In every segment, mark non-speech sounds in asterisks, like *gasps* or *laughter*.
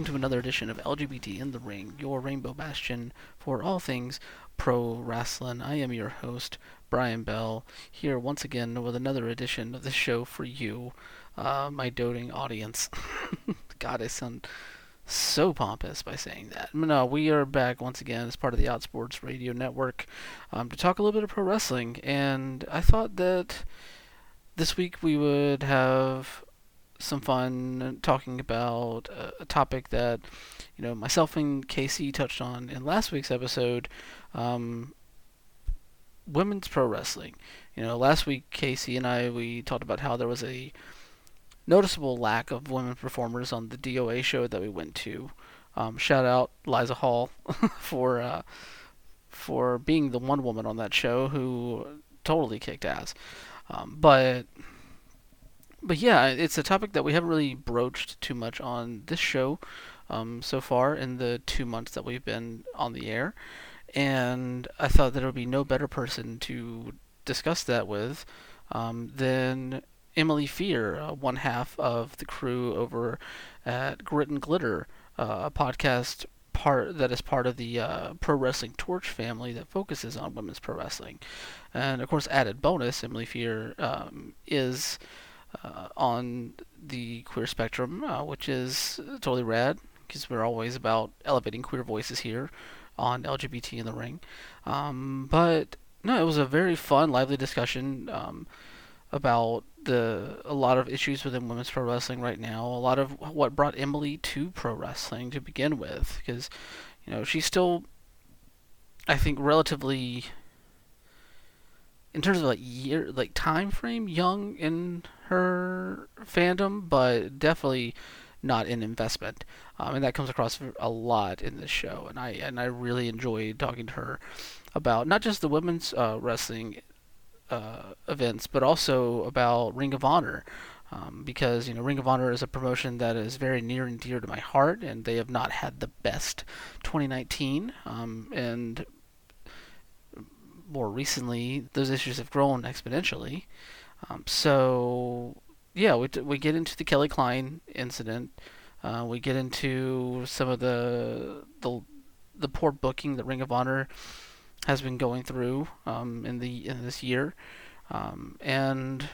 welcome to another edition of LGBT in the Ring, your rainbow bastion for all things pro wrestling. I am your host, Brian Bell, here once again with another edition of the show for you, uh, my doting audience. *laughs* God, I sound so pompous by saying that. No, we are back once again as part of the Outsports Radio Network um, to talk a little bit of pro wrestling, and I thought that this week we would have some fun talking about a, topic that you know myself and Casey touched on in last week's episode. Um, women's pro wrestling. You know, last week Casey and I we talked about how there was a noticeable lack of women performers on the DOA show that we went to. Um, shout out Liza Hall *laughs* for uh, for being the one woman on that show who totally kicked ass. Um, but but yeah, it's a topic that we haven't really broached too much on this show um, so far in the two months that we've been on the air. And I thought there would be no better person to discuss that with um, than Emily Fear, uh, one half of the crew over at Grit and Glitter, uh, a podcast part that is part of the uh, Pro Wrestling Torch family that focuses on women's pro wrestling. And of course, added bonus, Emily Fear um, is uh, on the queer spectrum, uh, which is totally rad because we're always about elevating queer voices here on LGBT in the Ring. Um, but no, it was a very fun, lively discussion um, about the a lot of issues within women's pro wrestling right now. A lot of what brought Emily to pro wrestling to begin with, because you know she's still, I think, relatively in terms of like year like time frame young in her fandom but definitely not in investment um, and that comes across a lot in this show and i and i really enjoyed talking to her about not just the women's uh, wrestling uh, events but also about ring of honor um, because you know Ring of Honor is a promotion that is very near and dear to my heart, and they have not had the best 2019. Um, and more recently, those issues have grown exponentially. Um, so, yeah, we, we get into the Kelly Klein incident. Uh, we get into some of the, the the poor booking that Ring of Honor has been going through um, in the in this year, um, and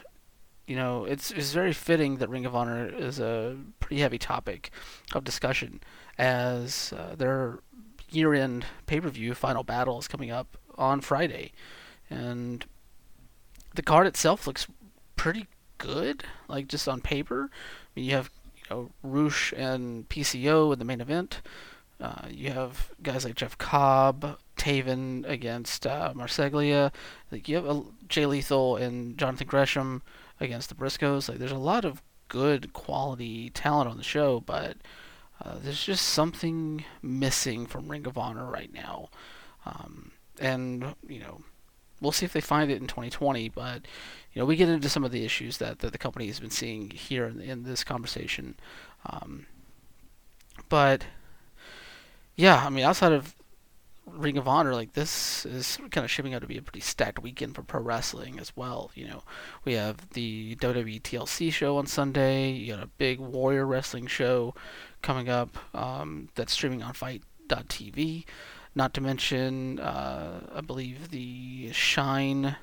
you know it's it's very fitting that Ring of Honor is a pretty heavy topic of discussion as uh, their year-end pay-per-view final battle is coming up on Friday, and the card itself looks pretty good, like just on paper. I mean, you have you know Rush and PCO in the main event. Uh, you have guys like Jeff Cobb, Taven against uh, Marseglia. Like you have uh, Jay Lethal and Jonathan Gresham against the Briscoes. Like there's a lot of good quality talent on the show, but uh, there's just something missing from Ring of Honor right now. Um, and you know, we'll see if they find it in 2020. But you know, we get into some of the issues that, that the company has been seeing here in, in this conversation. Um, but yeah, I mean, outside of Ring of Honor, like this is kind of shaping out to be a pretty stacked weekend for pro wrestling as well. You know, we have the WWE TLC show on Sunday. You got a big Warrior Wrestling show coming up um, that's streaming on FITE.tv. Not to mention, uh, I believe the Shine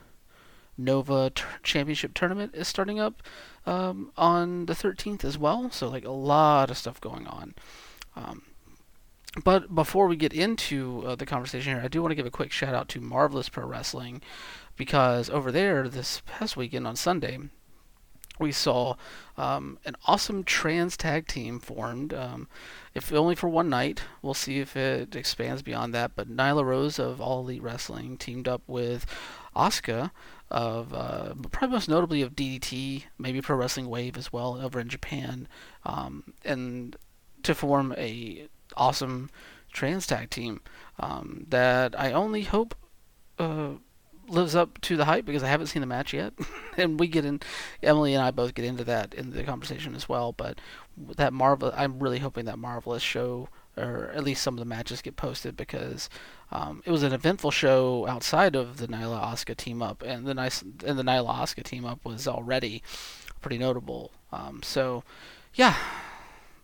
Nova t- Championship tournament is starting up um, on the 13th as well. So, like, a lot of stuff going on. Um, but before we get into uh, the conversation here, I do want to give a quick shout out to Marvelous Pro Wrestling because over there this past weekend on Sunday, we saw um, an awesome trans tag team formed. Um, if only for one night, we'll see if it expands beyond that. But Nyla Rose of All Elite Wrestling teamed up with Asuka of uh, probably most notably of DDT, maybe Pro Wrestling Wave as well over in Japan, um, and to form a awesome trans tag team um, that I only hope. Uh, lives up to the hype because I haven't seen the match yet, *laughs* and we get in. Emily and I both get into that in the conversation as well. But that Marvel, I'm really hoping that marvelous show, or at least some of the matches get posted because um, it was an eventful show outside of the Nyla Asuka team up, and the nice and the Nyla Asuka team up was already pretty notable. Um, so, yeah,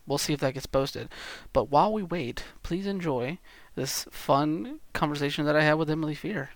we'll see if that gets posted. But while we wait, please enjoy this fun conversation that I had with Emily Fear.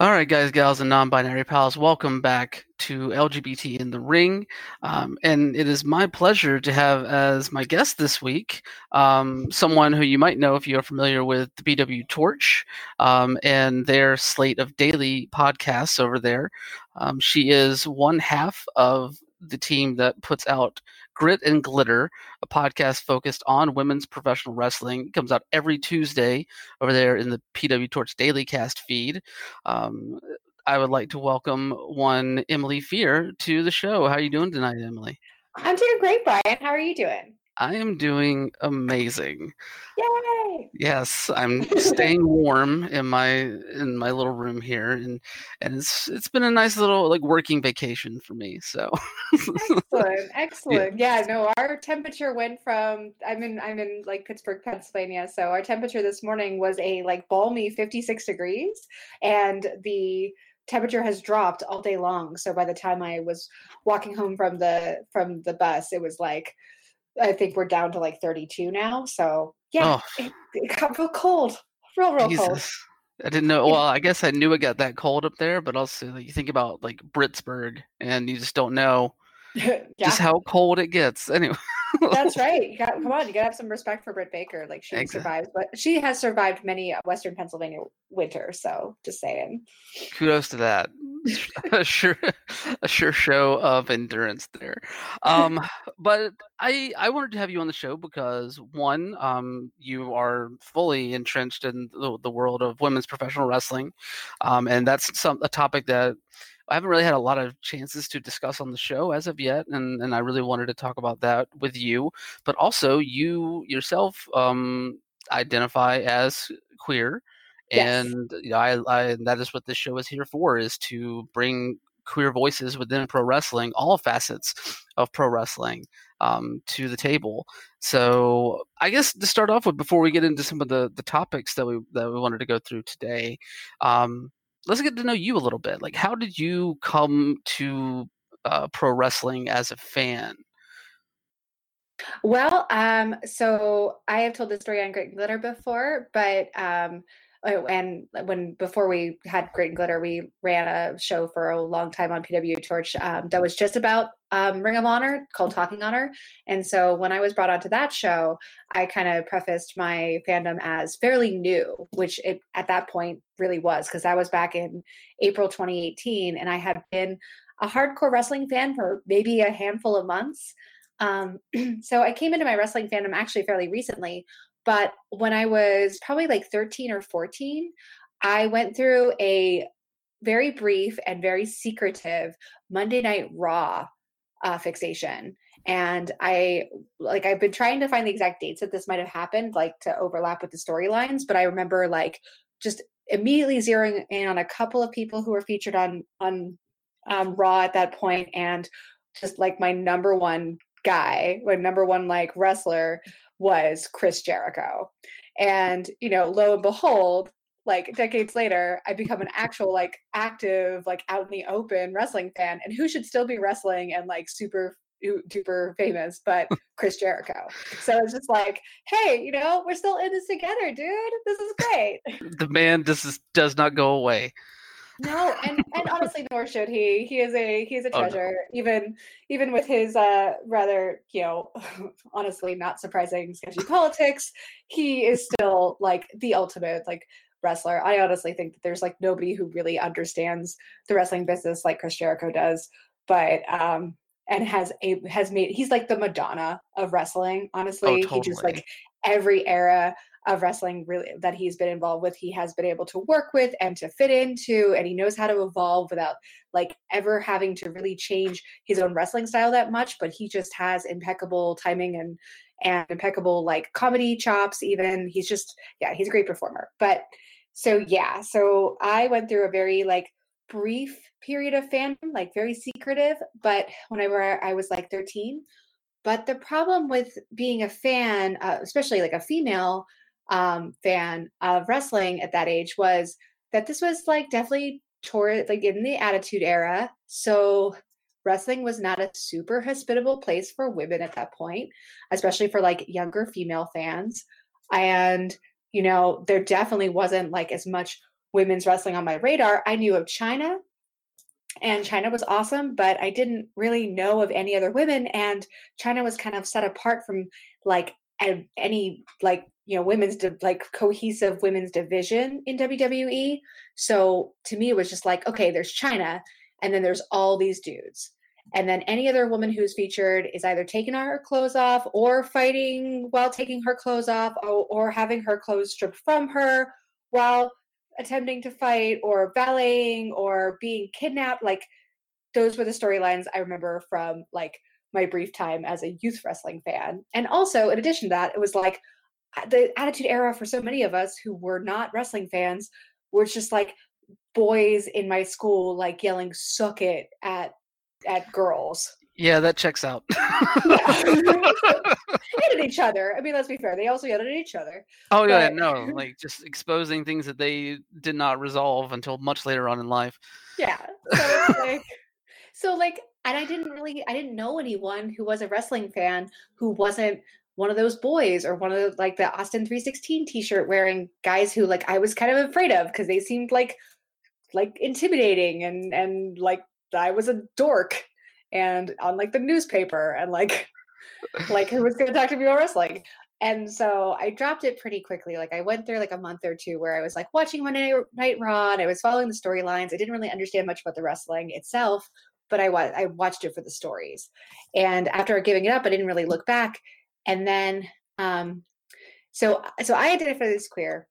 All right, guys, gals, and non binary pals, welcome back to LGBT in the Ring. Um, and it is my pleasure to have as my guest this week um, someone who you might know if you're familiar with the PW Torch um, and their slate of daily podcasts over there. Um, she is one half of the team that puts out Grit and Glitter, a podcast focused on women's professional wrestling. It comes out every Tuesday over there in the PW Torch Daily Cast feed. Um, I would like to welcome one Emily Fear to the show. How are you doing tonight, Emily? I'm doing great, Brian. How are you doing? I am doing amazing. Yay! Yes, I'm *laughs* staying warm in my in my little room here, and and it's it's been a nice little like working vacation for me. So *laughs* excellent, excellent. Yeah. yeah, no, our temperature went from I'm in I'm in like Pittsburgh, Pennsylvania, so our temperature this morning was a like balmy 56 degrees, and the temperature has dropped all day long. So by the time I was walking home from the from the bus, it was like I think we're down to like 32 now. So yeah, oh. it, it, got real cold, real real Jesus. cold. I didn't know. Well, I guess I knew it got that cold up there, but also like, you think about like Britsburg, and you just don't know *laughs* yeah. just how cold it gets. Anyway. That's *laughs* right. You got come on. You got to have some respect for Britt Baker. Like she exactly. survives, but she has survived many Western Pennsylvania winters. So just saying. Kudos to that. *laughs* a sure, a sure show of endurance there. Um, but I I wanted to have you on the show because one, um, you are fully entrenched in the, the world of women's professional wrestling, um, and that's some a topic that I haven't really had a lot of chances to discuss on the show as of yet, and, and I really wanted to talk about that with you. But also, you yourself um, identify as queer, yes. and you know, I, I that is what this show is here for: is to bring queer voices within pro wrestling, all facets of pro wrestling, um, to the table. So I guess to start off with, before we get into some of the the topics that we that we wanted to go through today, um, let's get to know you a little bit. Like, how did you come to uh, pro wrestling as a fan? Well, um, so I have told this story on Great Glitter before, but um, and when before we had Grit and Glitter, we ran a show for a long time on PW Torch um, that was just about um, Ring of Honor called Talking Honor. And so when I was brought onto that show, I kind of prefaced my fandom as fairly new, which it at that point really was because I was back in April 2018 and I had been a hardcore wrestling fan for maybe a handful of months. Um, *clears throat* so I came into my wrestling fandom actually fairly recently, but when I was probably like 13 or 14, I went through a very brief and very secretive Monday Night Raw uh, fixation. And I like I've been trying to find the exact dates that this might have happened, like to overlap with the storylines. But I remember like just immediately zeroing in on a couple of people who were featured on on um, Raw at that point, and just like my number one guy, my number one like wrestler was Chris Jericho. And, you know, lo and behold, like decades later, I become an actual, like, active, like, out in the open wrestling fan. And who should still be wrestling and, like, super duper famous, but *laughs* Chris Jericho. So it's just like, hey, you know, we're still in this together, dude. This is great. The man does does not go away. No, and and honestly, nor should he. He is a he is a treasure. Oh, no. Even even with his uh rather you know *laughs* honestly not surprising sketchy politics, he is still like the ultimate like wrestler. I honestly think that there's like nobody who really understands the wrestling business like Chris Jericho does. But um and has a has made he's like the Madonna of wrestling. Honestly, oh, totally. he just like every era of wrestling really that he's been involved with he has been able to work with and to fit into and he knows how to evolve without like ever having to really change his own wrestling style that much but he just has impeccable timing and and impeccable like comedy chops even. He's just yeah he's a great performer. But so yeah so i went through a very like brief period of fandom like very secretive but whenever i was like 13 but the problem with being a fan uh, especially like a female um, fan of wrestling at that age was that this was like definitely toward like in the attitude era. So wrestling was not a super hospitable place for women at that point, especially for like younger female fans. And, you know, there definitely wasn't like as much women's wrestling on my radar. I knew of Chyna and Chyna was awesome, but I didn't really know of any other women. And Chyna was kind of set apart from like any like you know women's like cohesive women's division in WWE. So to me, it was just like okay, there's Chyna, and then there's all these dudes. And then any other woman who's featured is either taking her clothes off or fighting while taking her clothes off or, or having her clothes stripped from her while attempting to fight or valeting or being kidnapped. Like those were the storylines I remember from like my brief time as a youth wrestling fan. And also, in addition to that, it was like uh, the attitude era for so many of us who were not wrestling fans were just like boys in my school like yelling suck it at at girls. Yeah that checks out. *laughs* At each other. I mean let's be fair they also yelled at each other. Oh yeah no *laughs* like just exposing things that they did not resolve until much later on in life. Yeah. So like so like and i didn't really i didn't know anyone who was a wrestling fan who wasn't one of those boys or one of the, like the Austin 316 t-shirt wearing guys who like I was kind of afraid of because they seemed like like intimidating and and like I was a dork and on like the newspaper and like *laughs* like who was going to talk to me about wrestling and so I dropped it pretty quickly. Like I went through like a month or two where I was like watching Monday Night Raw and I was following the storylines. I didn't really understand much about the wrestling itself, but I was I watched it for the stories. And after giving it up, I didn't really look back. And then um so so i identify as queer.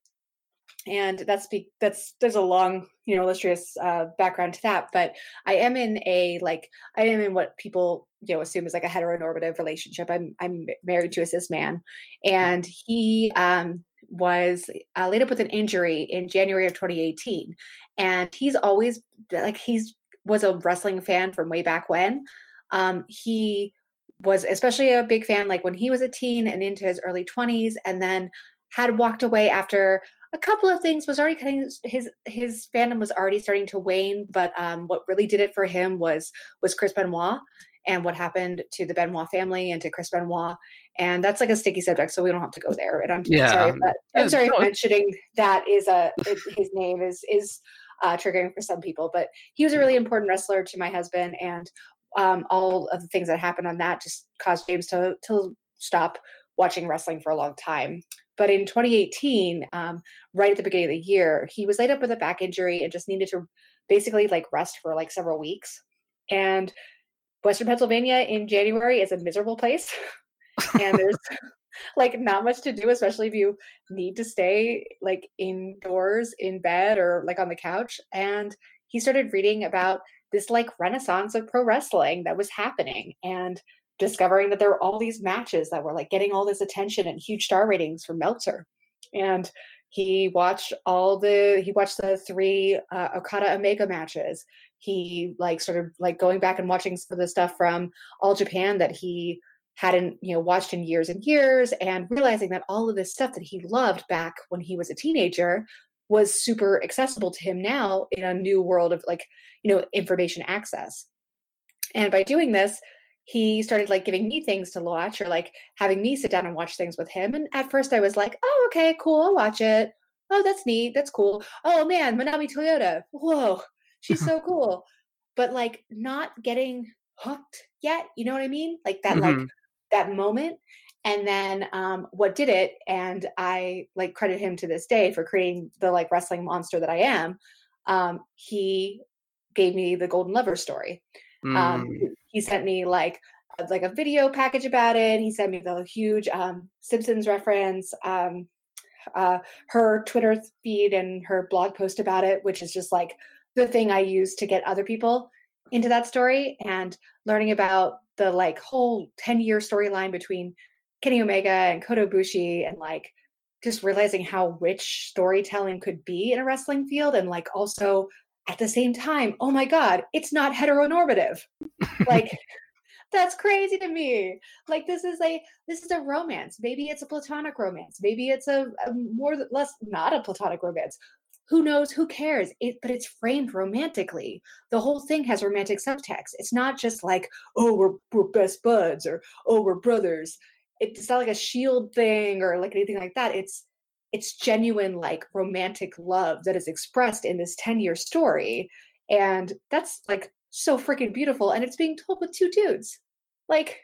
And that's be that's there's a long you know illustrious uh, background to that. But i am in a like i am in what people you know assume is like a heteronormative relationship. I'm i'm married to a cis man. And he um was uh, laid up with an injury in january of 2018 and he's always like he's was a wrestling fan from way back when um he was especially a big fan like when he was a teen and into his early 20s and then had walked away after a couple of things was already kind his his fandom was already starting to wane but um, what really did it for him was was chris benoit and what happened to the benoit family and to chris benoit and that's like a sticky subject so we don't have to go there and i'm yeah. sorry but i'm sorry for mentioning that is a his name is is uh, triggering for some people but he was a really important wrestler to my husband and um, all of the things that happened on that just caused James to to stop watching wrestling for a long time. But in 2018, um, right at the beginning of the year, he was laid up with a back injury and just needed to basically like rest for like several weeks. And Western Pennsylvania in January is a miserable place. *laughs* and there's like not much to do, especially if you need to stay like indoors in bed or like on the couch. And he started reading about this like renaissance of pro wrestling that was happening and discovering that there were all these matches that were like getting all this attention and huge star ratings from Meltzer. And he watched all the he watched the three uh, Okada Omega matches. He like sort of like going back and watching some of the stuff from All Japan that he hadn't you know watched in years and years and realizing that all of this stuff that he loved back when he was a teenager was super accessible to him now in a new world of like you know information access. And by doing this he started like giving me things to watch or like having me sit down and watch things with him and at first i was like oh okay cool i'll watch it. Oh that's neat that's cool. Oh man manami toyota. Whoa she's so *laughs* cool. But like not getting hooked yet you know what i mean? Like that mm-hmm. like that moment and then um, what did it and i like credit him to this day for creating the like wrestling monster that i am um, he gave me the golden lover story mm. um, he sent me like like a video package about it he sent me the huge um, simpsons reference um, uh, her twitter feed and her blog post about it which is just like the thing i use to get other people into that story and learning about the like whole 10 year storyline between Kenny Omega and Kota Ibushi and like just realizing how rich storytelling could be in a wrestling field and like also at the same time, oh my god, it's not heteronormative. like *laughs* that's crazy to me. Like this is a this is a romance. Maybe it's a platonic romance. Maybe it's a, a more less not a platonic romance. Who knows who cares? It, but it's framed romantically. The whole thing has romantic subtext. It's not just like oh we're, we're best buds or oh we're brothers. It's not like a shield thing or like anything like that. It's it's genuine like romantic love that is expressed in this 10 year story. And that's like so freaking beautiful and it's being told with two dudes. Like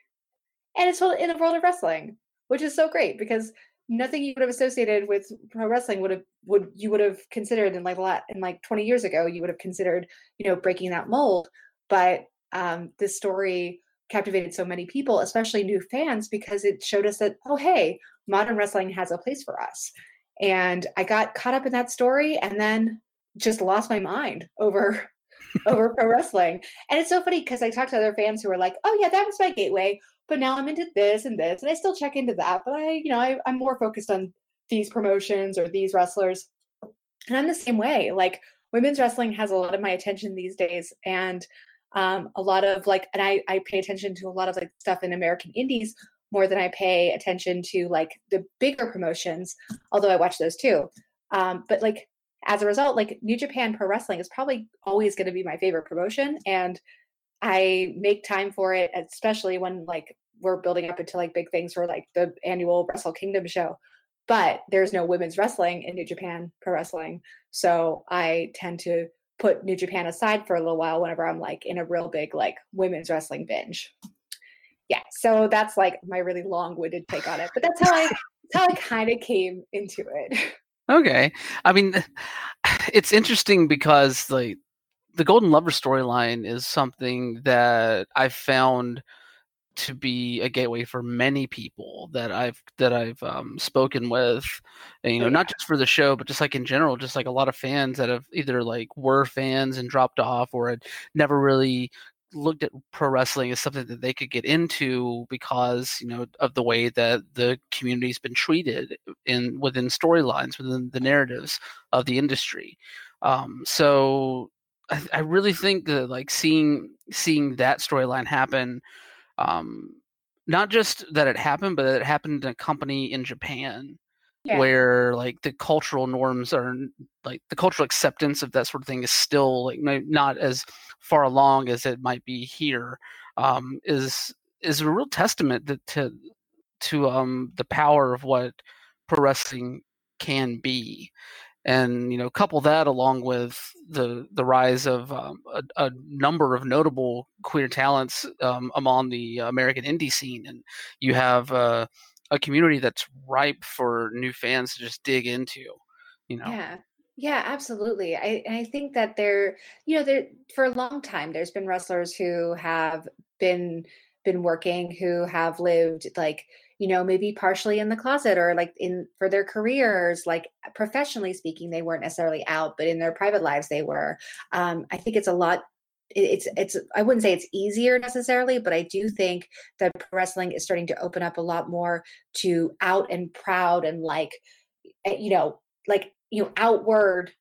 and it's told in the world of wrestling which is so great because nothing you would have associated with pro wrestling would have would you would have considered in like a lot in like 20 years ago you would have considered you know breaking that mold. But um this story captivated so many people especially new fans because it showed us that oh hey modern wrestling has a place for us. And i got caught up in that story and then just lost my mind over *laughs* over pro wrestling. And it's so funny because i talked to other fans who were like oh yeah that was my gateway but now I'm into this and this, and I still check into that. But I, you know, I, I'm more focused on these promotions or these wrestlers. And I'm the same way. Like women's wrestling has a lot of my attention these days, and um, a lot of like, and I I pay attention to a lot of like stuff in American Indies more than I pay attention to like the bigger promotions. Although I watch those too. Um, but like as a result, like New Japan Pro Wrestling is probably always going to be my favorite promotion, and I make time for it, especially when like we're building up into like big things for like the annual Wrestle Kingdom show. But there's no women's wrestling in New Japan Pro Wrestling. So I tend to put New Japan aside for a little while whenever I'm like in a real big like women's wrestling binge. Yeah. So that's like my really long-winded take on it. But that's how I that's how I kind of came into it. Okay. I mean *sighs* it's interesting because like the Golden Lover storyline is something that I found to be a gateway for many people that I've that I've um, spoken with, and, you know, yeah. not just for the show, but just like in general, just like a lot of fans that have either like were fans and dropped off, or had never really looked at pro wrestling as something that they could get into because you know of the way that the community's been treated in within storylines within the narratives of the industry. Um, so I, I really think that like seeing seeing that storyline happen, um, not just that it happened, but that it happened in a company in Japan yeah. where like the cultural norms are like the cultural acceptance of that sort of thing is still like not as far along as it might be here um, is is a real testament to to, to um, the power of what pro wrestling can be and you know couple that along with the the rise of um, a, a, number of notable queer talents um, among the American indie scene, and you have uh, a community that's ripe for new fans to just dig into. You know. Yeah. Yeah, absolutely. I I think that there, you know, there for a long time there's been wrestlers who have been been working who have lived like you know maybe partially in the closet or like in for their careers like professionally speaking they weren't necessarily out but in their private lives they were. Um, i think it's a lot it's it's i wouldn't say it's easier necessarily but i do think that wrestling is starting to open up a lot more to out and proud and like eh, you know like you know outward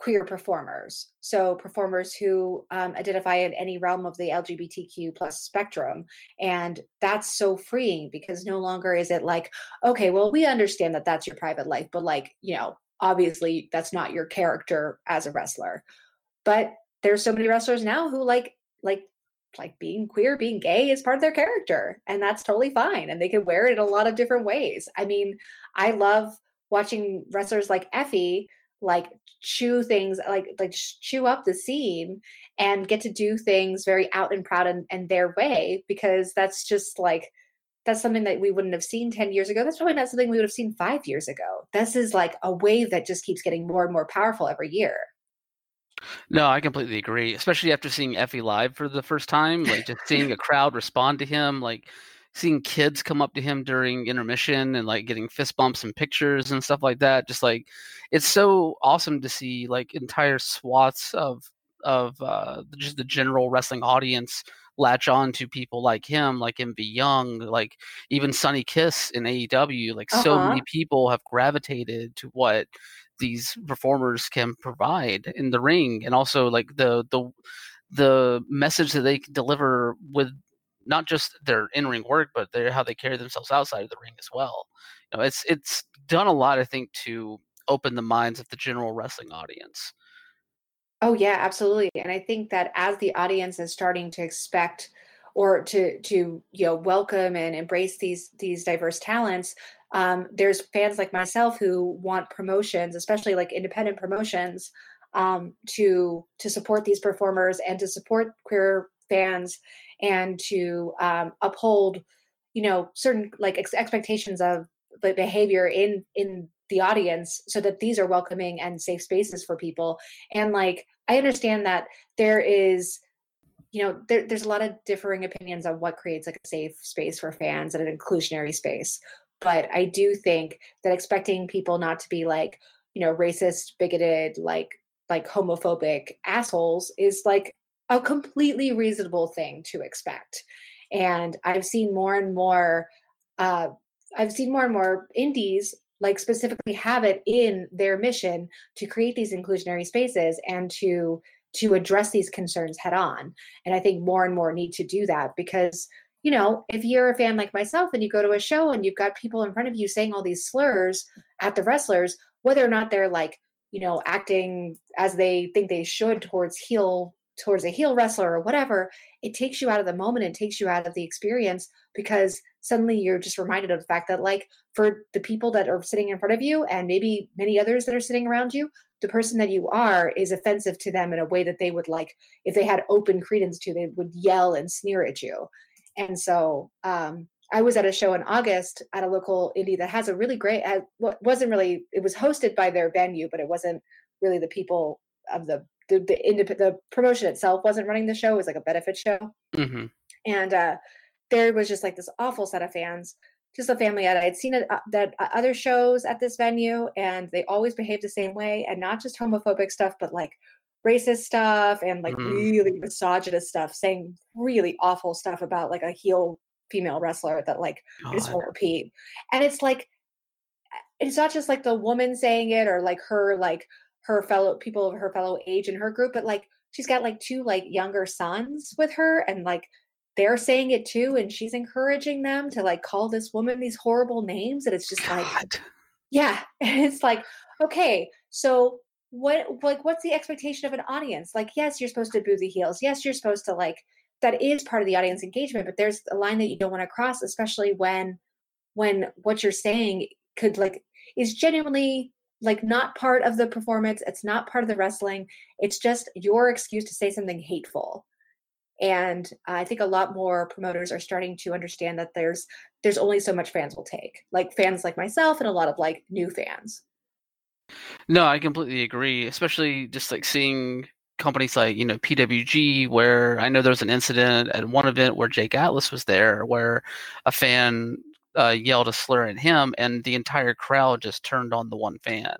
queer performers. So performers who um, identify in any realm of the lgbtq plus spectrum. And that's so freeing because no longer is it like okay well we understand that that's your private life but like you know obviously that's not your character as a wrestler. But there's so many wrestlers now who like like like being queer being gay is part of their character and that's totally fine and they can wear it in a lot of different ways. I mean i love watching wrestlers like effy like chew things like like chew up the scene and get to do things very out and proud and, and their way because that's just like that's something that we wouldn't have seen 10 years ago that's probably not something we would have seen five years ago this is like a wave that just keeps getting more and more powerful every year no, I completely agree. Especially after seeing Effy live for the first time, like just seeing a crowd respond to him, like seeing kids come up to him during intermission and like getting fist bumps and pictures and stuff like that just like it's so awesome to see like entire swaths of of uh, just the general wrestling audience latch on to people like him, like MV Young, like even Sunny Kiss in AEW. Like uh-huh. so many people have gravitated to what these performers can provide in the ring, and also like the the the message that they deliver with not just their in-ring work, but their how they carry themselves outside of the ring as well. You know, it's it's done a lot, I think, to open the minds of the general wrestling audience. Oh yeah, absolutely. And I think that as the audience is starting to expect or to to you know welcome and embrace these these diverse talents, um, there's fans like myself who want promotions, especially like independent promotions, um, to to support these performers and to support queer fans and to um, uphold, you know, certain like ex- expectations of the behavior in in the audience so that these are welcoming and safe spaces for people. And like i understand that there is you know there, there's a lot of differing opinions on what creates like a safe space for fans and an inclusionary space. But i do think that expecting people not to be like you know racist bigoted like like homophobic assholes is like a completely reasonable thing to expect. And i've seen more and more uh i've seen more and more indies like specifically have it in their mission to create these inclusionary spaces and to to address these concerns head on. And i think more and more need to do that because you know if you're a fan like myself and you go to a show and you've got people in front of you saying all these slurs at the wrestlers whether or not they're like you know acting as they think they should towards heel towards a heel wrestler or whatever it takes you out of the moment and takes you out of the experience because suddenly you're just reminded of the fact that like for the people that are sitting in front of you and maybe many others that are sitting around you the person that you are is offensive to them in a way that they would like if they had open credence to they would yell and sneer at you and so um I was at a show in August at a local indie that has a really great. Uh, wasn't really. It was hosted by their venue, but it wasn't really the people of the the the, the promotion itself wasn't running the show. It was like a benefit show, mm-hmm. and uh, there was just like this awful set of fans just a family that I had seen it uh, that uh, other shows at this venue, and they always behave the same way, and not just homophobic stuff, but like racist stuff and like mm. really misogynist stuff, saying really awful stuff about like a heel female wrestler that like God. I just won't repeat. And it's like it's not just like the woman saying it or like her like her fellow people of her fellow age in her group, but like she's got like two like younger sons with her and like they're saying it too and she's encouraging them to like call this woman these horrible names and it's just God. like yeah *laughs* and it's like okay so what like what's the expectation of an audience like yes you're supposed to boo the heels yes you're supposed to like that is part of the audience engagement but there's a line that you don't want to cross especially when when what you're saying could like is genuinely like not part of the performance it's not part of the wrestling it's just your excuse to say something hateful. And i think a lot more promoters are starting to understand that there's there's only so much fans will take like fans like myself and a lot of like new fans. No i completely agree especially just like seeing companies like you know pwg where i know there was an incident at one event where jake atlas was there where a fan uh, yelled a slur at him and the entire crowd just turned on the one fan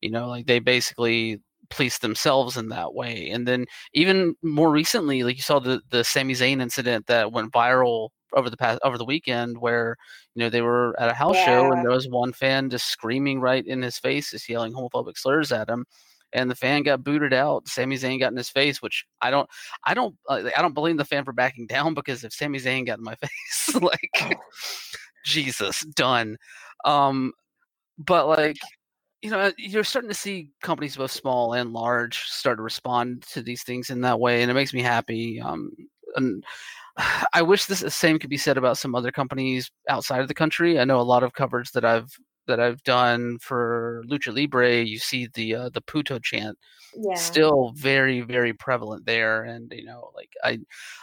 you know like they basically police themselves in that way. And then even more recently, like you saw the the Sami Zayn incident that went viral over the past over the weekend where you know they were at a house yeah. show and there was one fan just screaming right in his face just yelling homophobic slurs at him and the fan got booted out Sami Zayn got in his face which I don't I don't uh, I don't blame the fan for backing down *laughs* because if Sami Zayn got in my *laughs* face like oh. Jesus done um but like you know, you're starting to see companies both small and large start to respond to these things in that way, and it makes me happy. Um, and *sighs* I wish this the same could be said about some other companies outside of the country. I know a lot of coverage that I've that I've done for Lucha Libre. You see the uh, the Puto chant yeah. still very very prevalent there, and you know, like I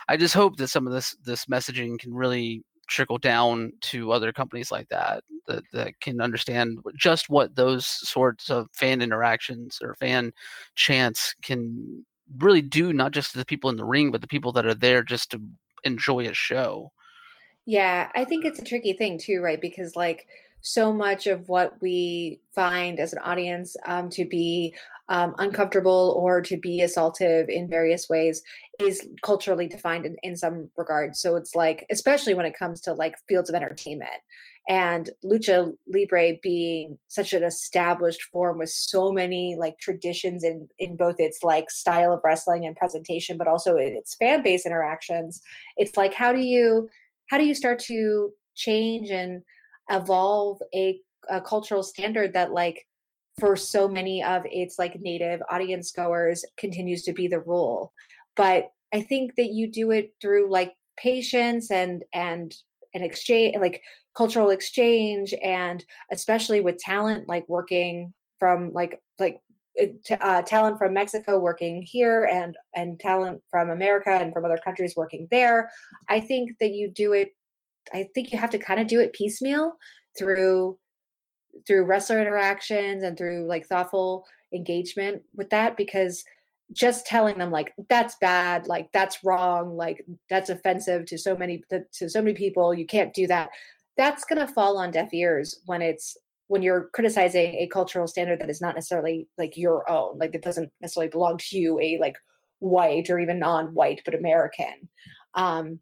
I just hope that some of this this messaging can really trickle down to other companies like that that, that can understand just what those sorts of fan interactions or fan chants can really do not just to the people in the ring but the people that are there just to enjoy a show. Yeah i think it's a tricky thing too right because like so much of what we find as an audience um, to be um, uncomfortable or to be assaultive in various ways is culturally defined in, in some regards. So it's like, especially when it comes to like fields of entertainment and lucha libre being such an established form with so many like traditions in in both its like style of wrestling and presentation but also in its fan base interactions it's like how do you how do you start to change and evolve a, a cultural standard that like for so many of its like native audience goers continues to be the rule but i think that you do it through like patience and and an exchange like cultural exchange and especially with talent like working from like like uh, talent from Mexico working here and and talent from America and from other countries working there. I think that you do it. I think you have to kind of do it piecemeal through through wrestler interactions and through like thoughtful engagement with that because just telling them like that's bad like that's wrong like that's offensive to so many to, to so many people you can't do that. That's going to fall on deaf ears when it's when you're criticizing a cultural standard that is not necessarily like your own like it doesn't necessarily belong to you a like white or even non-white but american. Um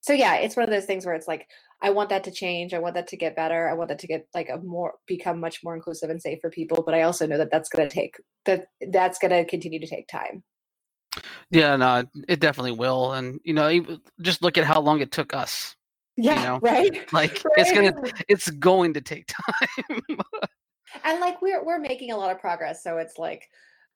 so yeah it's one of those things where it's like i want that to change i want that to get better i want that to get like a more become much more inclusive and safe for people but i also know that that's going to take that that's going to continue to take time yeah no it definitely will and you know just look at how long it took us yeah, you know? right. *laughs* Like right. *laughs* it's gonna it's going to take *laughs* time. and like we're we're making a lot of progress, so it's like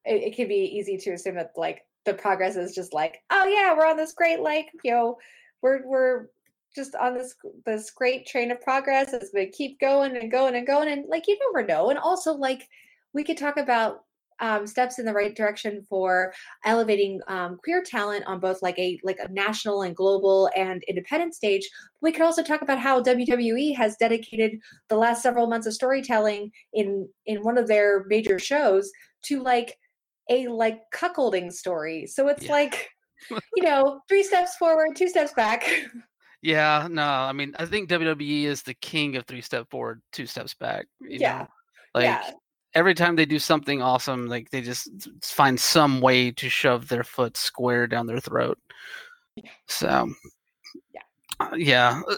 it, it can be easy to assume that like the progress is just like, oh yeah, we're on this great like, you know, we're we're just on this this great train of progress. as gonna keep going and going and going. And like you never know. And also like we could talk about um, steps in the right direction for elevating um, queer talent on both like a like a national and global and independent stage. We could also talk about how WWE has dedicated the last several months of storytelling in in one of their major shows to like a like cuckolding story. So it's yeah. like *laughs* you know three steps forward, two steps back. *laughs* Yeah, no, I mean, I think WWE is the king of three step forward, two steps back. yeah. Know? Like yeah every time they do something awesome, like they just find some way to shove their foot square down their throat. So, yeah, uh, yeah. *laughs*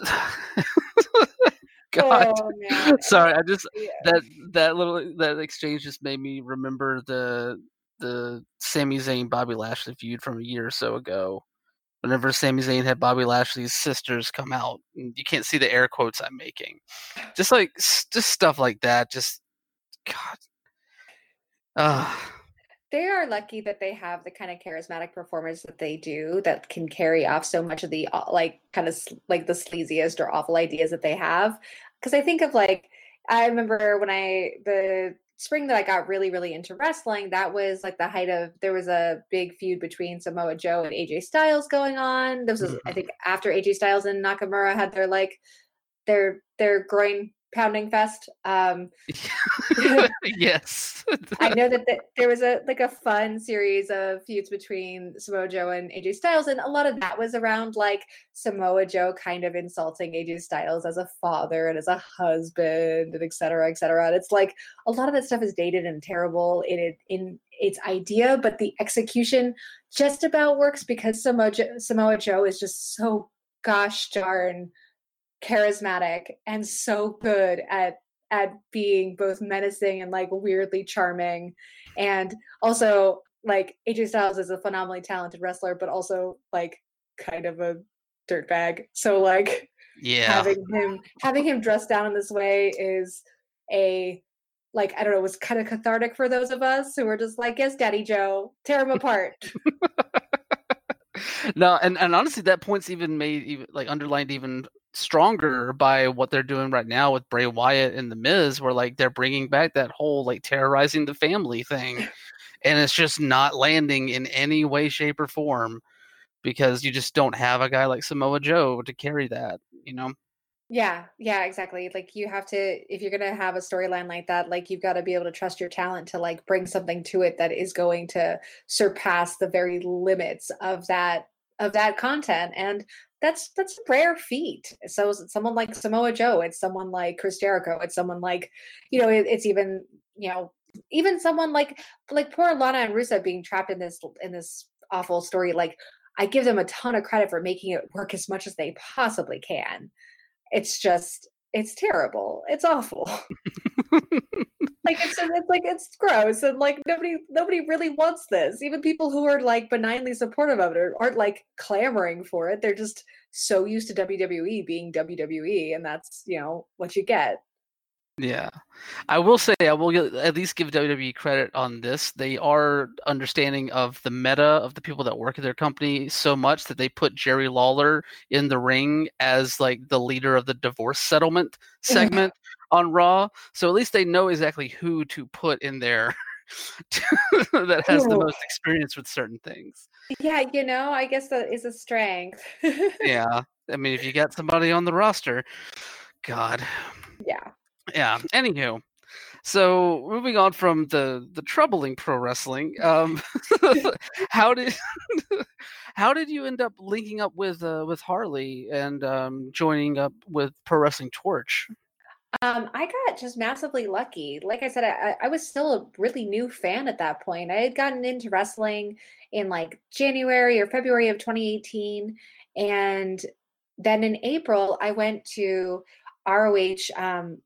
God, oh, sorry. I just yeah. that that little that exchange just made me remember the the Sami Zayn Bobby Lashley feud from a year or so ago. Whenever Sami Zayn had Bobby Lashley's sisters come out, you can't see the air quotes I'm making. Just like just stuff like that. Just God. They are lucky that they have the kind of charismatic performers that they do that can carry off so much of the uh, like kind of like the sleaziest or awful ideas that they have. Because I think of like I remember when I the spring that I got really really into wrestling, that was like the height of there was a big feud between Samoa Joe and AJ Styles going on. This was I mm-hmm. think after AJ Styles and Nakamura had their like their their groin pounding fest. Um, *laughs* yes, *laughs* I know that the, there was a like a fun series of feuds between Samoa Joe and AJ Styles, and a lot of that was around like Samoa Joe kind of insulting AJ Styles as a father and as a husband, and et cetera, et cetera. And it's like a lot of that stuff is dated and terrible in it in its idea, but the execution just about works because Samoa Joe, Samoa Joe is just so gosh darn charismatic and so good at at being both menacing and like weirdly charming. And also like AJ Styles is a phenomenally talented wrestler but also like kind of a dirtbag. So like yeah. having him having him dressed down in this way is a like I don't know, was kind of cathartic for those of us who were just like, yes, Daddy Joe, tear him apart. *laughs* no, and and honestly, that point's even made even like underlined even stronger by what they're doing right now with Bray Wyatt and The Miz, where like they're bringing back that whole like terrorizing the family thing, *laughs* and it's just not landing in any way, shape, or form because you just don't have a guy like Samoa Joe to carry that, you know. Yeah, yeah, exactly. Like you have to if you're going to have a storyline like that, like you've got to be able to trust your talent to like bring something to it that is going to surpass the very limits of that of that content and that's that's a rare feat. So someone like Samoa Joe, it's someone like Chris Jericho, it's someone like, you know, it, it's even you know even someone like like poor Lana and Rusev being trapped in this in this awful story. Like I give them a ton of credit for making it work as much as they possibly can. It's just it's terrible. It's awful. *laughs* *laughs* like it's it's like it's gross and like nobody nobody really wants this. Even people who are like benignly supportive of it aren't like clamoring for it. They're just so used to WWE being WWE, and that's you know what you get. Yeah, I will say I will get, at least give WWE credit on this. They are understanding of the meta of the people that work at their company so much that they put Jerry Lawler in the ring as like the leader of the divorce settlement segment *laughs* on Raw. So at least they know exactly who to put in there *laughs* that has the most experience with certain things. Yeah, you know, I guess that is a strength. *laughs* yeah, I mean, if you got somebody on the roster, God. Yeah. Yeah. Anywho, so moving on from the the troubling pro wrestling, um, *laughs* *laughs* how did *laughs* how did you end up linking up with uh, with Harley and um, joining up with Pro Wrestling Torch? Um, I got just massively lucky. Like I said, I, I was still a really new fan at that point. I had gotten into wrestling in like January or February of 2018, and then in April I went to ROH um,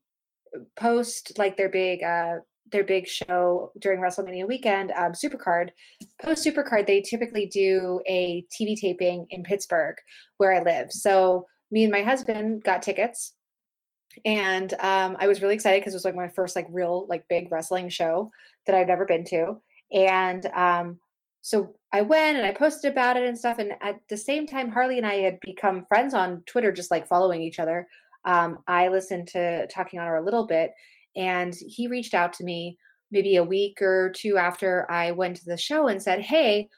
post like their big uh their big show during WrestleMania weekend, um, Supercard. Post Supercard, they typically do a TV taping in Pittsburgh, where I live. So me and my husband got tickets, and um, I was really excited because it was like my first like real like big wrestling show that I'd never been to, and um, so I went and I posted about it and stuff. And at the same time, Harley and I had become friends on Twitter, just like following each other um, I listened to Talking Honor a little bit, and he reached out to me maybe a week or two after I went to the show and said, Hey,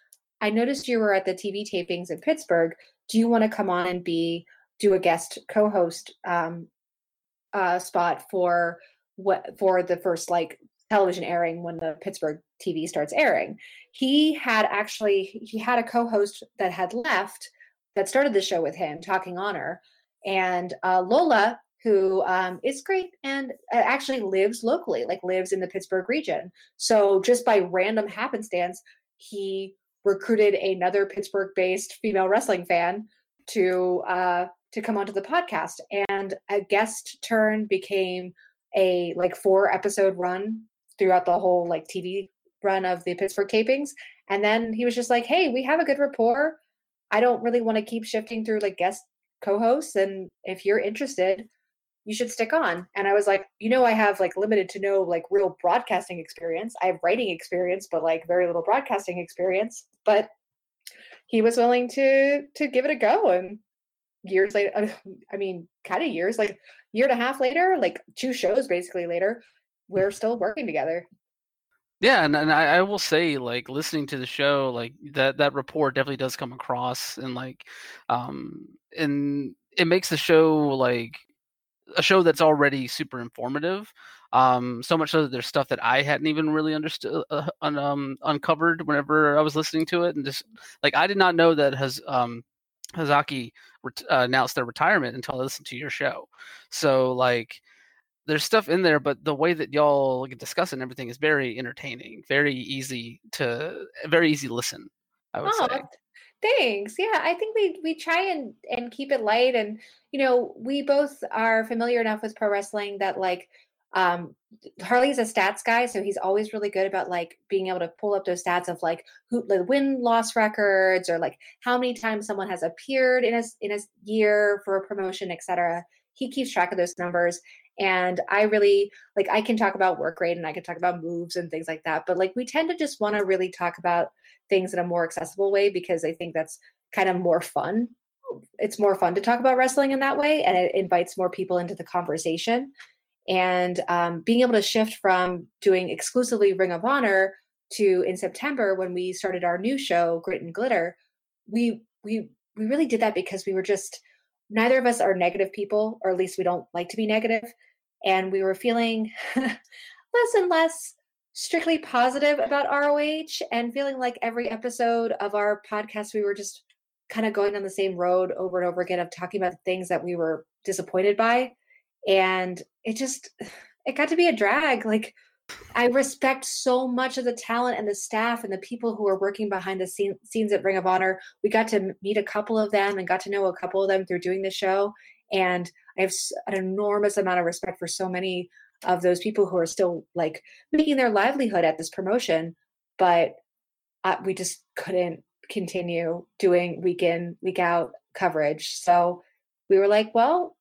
I noticed you were at the TV tapings in Pittsburgh. Do you want to come on and be do a guest co-host um, uh, spot for what for the first like television airing when the Pittsburgh TV starts airing? He had actually he had a co-host that had left that started the show with him, Talking Honor, and uh, Lola, who um, is great and uh, actually lives locally, like lives in the Pittsburgh region. So just by random happenstance, he recruited another Pittsburgh-based female wrestling fan to uh, to come onto the podcast, and a guest turn became a like four episode run throughout the whole like TV run of the Pittsburgh tapings. And then he was just like, "Hey, we have a good rapport. I don't really want to keep shifting through like guest co-hosts and if you're interested you should stick on. And i was like you know i have like limited to no like real broadcasting experience. I have writing experience but like very little broadcasting experience. But he was willing to to give it a go and years later uh, *laughs* i mean kind of years like year and a half later like two shows basically later we're still working together yeah, and, and I, I will say, like listening to the show, like that that rapport definitely does come across, and like, um, and it makes the show like a show that's already super informative. Um, so much so that there's stuff that I hadn't even really understood, uh, un, um, uncovered whenever I was listening to it, and just like I did not know that has um, Hazuki ret- uh, announced their retirement until I listened to your show. So like there's stuff in there, but the way that y'all discuss and everything is very entertaining, very easy to, very easy to listen. I would oh, say. Thanks. Yeah, I think we we try and and keep it light, and you know, we both are familiar enough with pro wrestling that like um Harley's a stats guy, so he's always really good about like being able to pull up those stats of like who the win loss records or like how many times someone has appeared in a in a year for a promotion, etc. He keeps track of those numbers and I really like I can talk about work rate and I can talk about moves and things like that. But like we tend to just want to really talk about things in a more accessible way because I think that's kind of more fun. It's more fun to talk about wrestling in that way, and it invites more people into the conversation. And um, being able to shift from doing exclusively Ring of Honor to in September when we started our new show, Grit and Glitter, we we we really did that because we were just neither of us are negative people, or at least we don't like to be negative. And we were feeling *laughs* less and less strictly positive about ROH and feeling like every episode of our podcast, we were just kind of going on the same road over and over again of talking about things that we were disappointed by. And it just, *sighs* it got to be a drag. Like, I respect so much of the talent and the staff and the people who are working behind the scene, scenes at Ring of Honor. We got to meet a couple of them and got to know a couple of them through doing the show. And I have an enormous amount of respect for so many of those people who are still like making their livelihood at this promotion. But uh, we just couldn't continue doing week in, week out coverage. So we were like, well,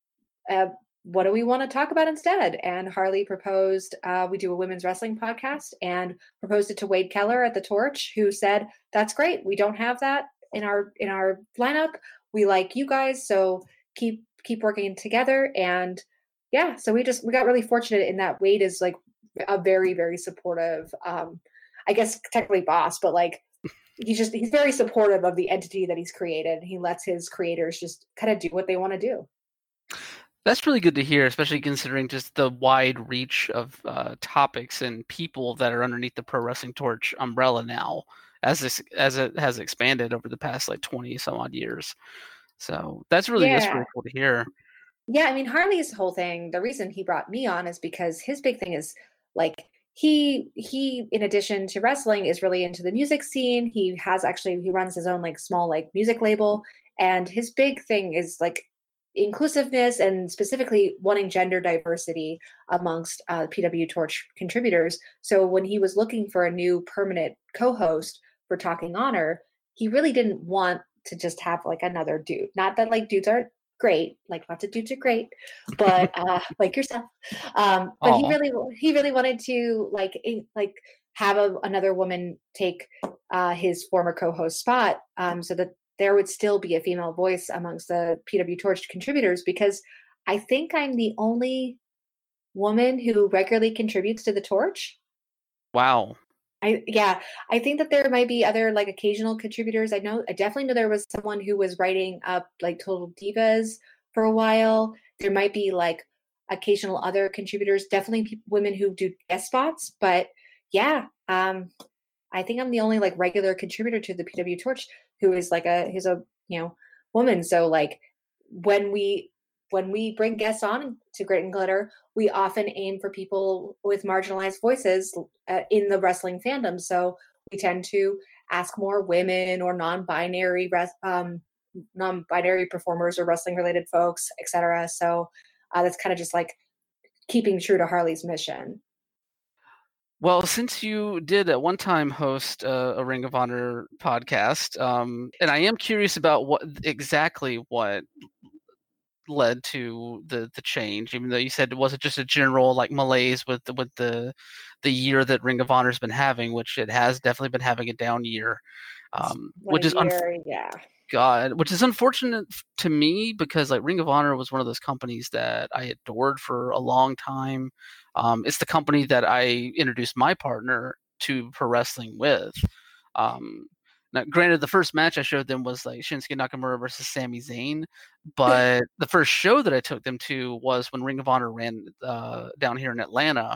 uh, what do we want to talk about instead? And Harley proposed uh, we do a women's wrestling podcast and proposed it to Wade Keller at the Torch, who said, "That's great. We don't have that in our in our lineup. We like you guys, so keep keep working together." And yeah, so we just we got really fortunate in that Wade is like a very very supportive, um, I guess technically boss, but like he's just he's very supportive of the entity that he's created. He lets his creators just kind of do what they want to do. That's really good to hear, especially considering just the wide reach of uh, topics and people that are underneath the Pro Wrestling Torch umbrella now, as this as it has expanded over the past like twenty some odd years. So that's really yeah. that's really cool to hear. Yeah, I mean Harley's whole thing. The reason he brought me on is because his big thing is like he he in addition to wrestling is really into the music scene. He has actually he runs his own like small like music label, and his big thing is like inclusiveness and specifically wanting gender diversity amongst uh, PW Torch contributors. So when he was looking for a new permanent co-host for Talking Honor, he really didn't want to just have like another dude. Not that like dudes aren't great, like lots of dudes are great, but *laughs* uh, like yourself. Um, but Aww. he really he really wanted to like in, like have a, another woman take uh, his former co-host spot um, so that there would still be a female voice amongst the PW Torch contributors because I think I'm the only woman who regularly contributes to the Torch. Wow. I yeah, I think that there might be other like occasional contributors. I know I definitely know there was someone who was writing up like Total Divas for a while. There might be like occasional other contributors, definitely pe- women who do guest spots, but yeah, um I think I'm the only like regular contributor to the PW Torch who is like a who's a you know woman so like when we when we bring guests on to Grit and Glitter, we often aim for people with marginalized voices uh, in the wrestling fandom. So we tend to ask more women or non-binary um, non-binary performers or wrestling-related folks, etc. So uh, that's kind of just like keeping true to Harley's mission. Well, since you did at one time host a, a Ring of Honor podcast, um, and I am curious about what exactly what led to the the change, even though you said it wasn't just a general like malaise with the, with the the year that Ring of Honor's been having, which it has definitely been having a down year, um, which is year, yeah. God, which is unfortunate to me because like Ring of Honor was one of those companies that I adored for a long time. Um, it's the company that I introduced my partner to pro wrestling with. Um, now, granted, the first match I showed them was like Shinsuke Nakamura versus Sami Zayn, but the first show that I took them to was when Ring of Honor ran uh, down here in Atlanta,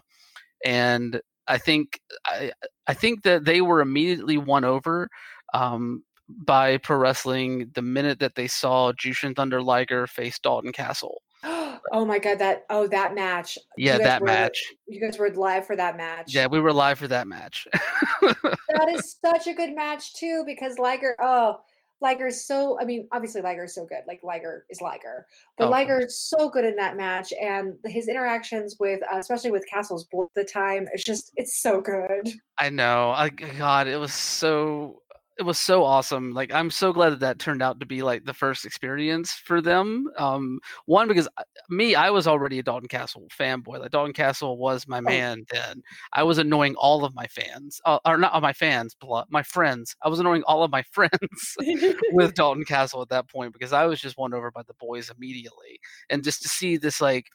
and I think I I think that they were immediately won over um, by pro wrestling the minute that they saw Jushin Thunder Liger face Dalton Castle. *gasps* oh my god, that oh that match. Yeah, that were, match. You guys were live for that match. Yeah, we were live for that match. that *laughs* is such a good match too, because Liger, oh, Liger is so. I mean, obviously Liger is so good. Like Liger is Liger, but oh. Liger is so good in that match, and his interactions with, uh, especially with Castle's at the time, it's just it's so good. I know. I, God, it was so it was so awesome. Like I'm so glad that that turned out to be like the first experience for them. Um, one because uh, me, I was already a Dalton Castle fanboy. Like Dalton Castle was my oh. man then. I was annoying all of my fans, uh, or not all my fans, but my friends. I was annoying all of my *laughs* friends with *laughs* Dalton Castle at that point because I was just won over by the boys immediately. And just to see this like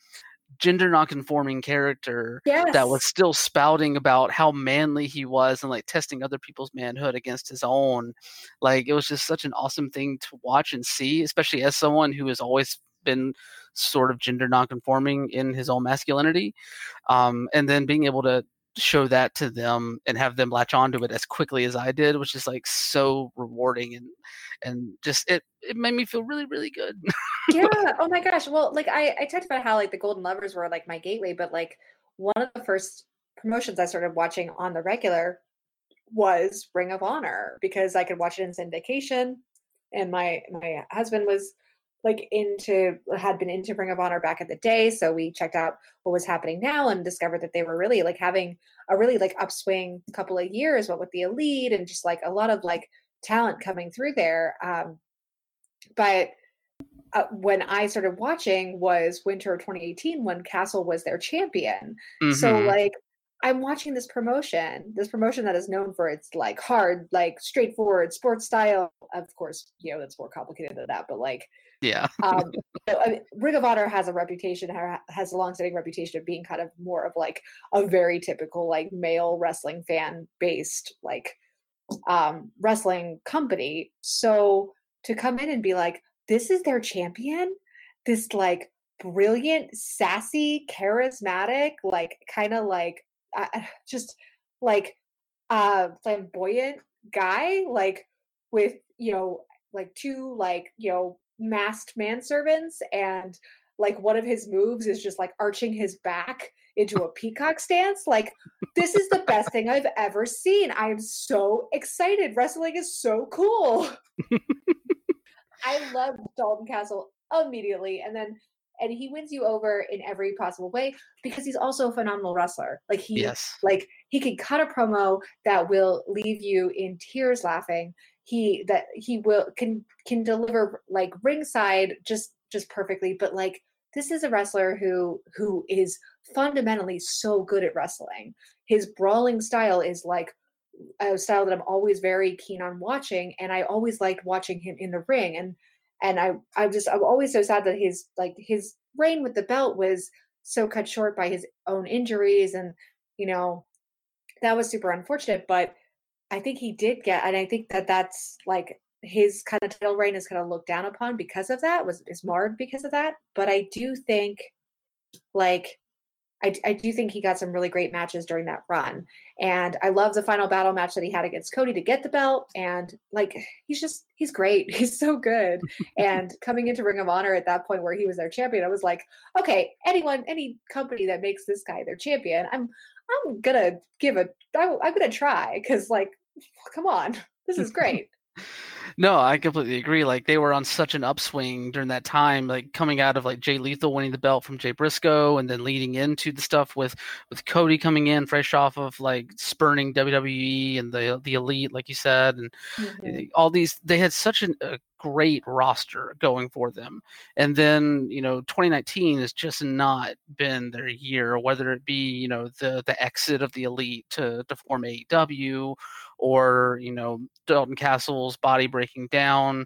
gender nonconforming character yes. that was still spouting about how manly he was and like testing other people's manhood against his own. Like it was just such an awesome thing to watch and see, especially as someone who has always been sort of gender nonconforming in his own masculinity. Um, and then being able to show that to them and have them latch onto it as quickly as I did, which is like so rewarding and and just it it made me feel really really good. yeah. *laughs* Oh my gosh. Well, like I I talked about how like the Golden Lovers were like my gateway, but like one of the first promotions I started watching on the regular was Ring of Honor because I could watch it in syndication, and my my husband was like into had been into Ring of Honor back in the day. So we checked out what was happening now and discovered that they were really like having a really like upswing couple of years, what with the elite and just like a lot of like talent coming through there. Um, but uh, when I started watching was winter 2018 when Castle was their champion. Mm-hmm. So like I'm watching this promotion, this promotion that is known for its like hard, like straightforward sports style. Of course, you know, that's more complicated than that, but like, yeah. *laughs* um, I mean, Ring of Honor has a reputation, has a long-standing reputation of being kind of more of like a very typical like male wrestling fan based like um wrestling company. So to come in and be like, this is their champion, this like brilliant, sassy, charismatic, like kind of like uh, *sighs* just like uh flamboyant guy like with you know like two like you know masked manservants and like one of his moves is just like arching his back into a peacock stance like this is the best thing i've ever seen i'm so excited wrestling is so cool i love dalton castle immediately and then and he wins you over in every possible way because he's also a phenomenal wrestler. Like he yes. like he can cut a promo that will leave you in tears laughing. He that he will can can deliver like ringside just just perfectly, but like this is a wrestler who who is fundamentally so good at wrestling. His brawling style is like a style that I'm always very keen on watching, and I always liked watching him in the ring. And and I I just I'm always so sad that his like his reign with the belt was so cut short by his own injuries and you know that was super unfortunate but I think he did get and I think that that's like his kind of title reign is kind of looked down upon because of that was is marred because of that but I do think like I, I do think he got some really great matches during that run. And I love the final battle match that he had against Cody to get the belt. And like, he's just, he's great. *laughs* He's so good. and coming into Ring of Honor at that point where he was their champion, I was like, okay, anyone, any company that makes this guy their champion, I'm, I'm gonna give a, I'm, I'm gonna try. Cause like, *laughs* come on, this is great. *laughs* No, I completely agree. Like they were on such an upswing during that time, like coming out of like Jay Lethal winning the belt from Jay Briscoe, and then leading into the stuff with with Cody coming in fresh off of like spurning WWE and the the elite, like you said, and mm-hmm. all these. They had such an, a great roster going for them, and then you know 2019 has just not been their year. Whether it be you know the the exit of the elite to to form AEW or you know Dalton Castle's body breaking down,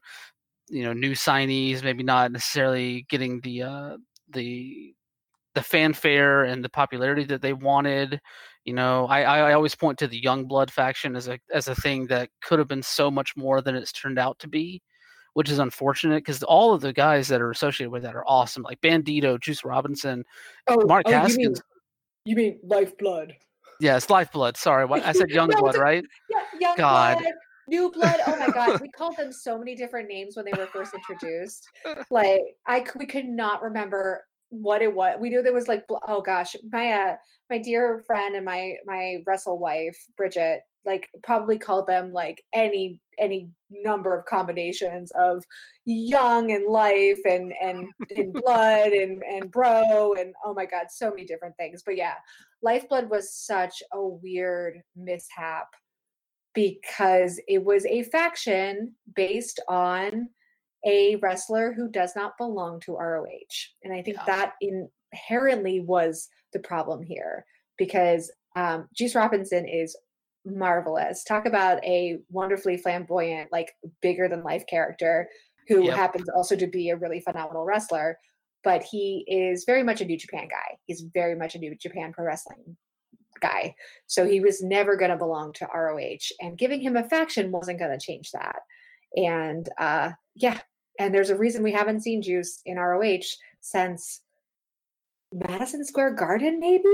you know new signees maybe not necessarily getting the uh, the the fanfare and the popularity that they wanted. You know, I, I always point to the Young Blood faction as a as a thing that could have been so much more than it's turned out to be, which is unfortunate because all of the guys that are associated with that are awesome, like Bandito, Juice Robinson, oh, Mark oh, Haskins. You mean, you mean Lifeblood? Yeah, it's Lifeblood. Sorry, what I said, *laughs* Young Blood, right? Yeah, Young God. Blood, New Blood. Oh my God, we called them so many different names when they were first introduced. *laughs* Like I, we could not remember what it was. We knew there was like, oh gosh, my uh, my dear friend and my my wrestle wife Bridget like probably called them like any any number of combinations of young and life and and in *laughs* blood and and bro and oh my god so many different things but yeah lifeblood was such a weird mishap because it was a faction based on a wrestler who does not belong to ROH and I think yeah. that inherently was the problem here because um, Juice Robinson is marvelous. Talk about a wonderfully flamboyant, like bigger than life character who yep. happens also to be a really phenomenal wrestler. But he is very much a New Japan guy. He's very much a New Japan Pro Wrestling guy. So he was never going to belong to ROH, and giving him a faction wasn't going to change that. And uh, yeah, and there's a reason we haven't seen Juice in ROH since Madison Square Garden, maybe.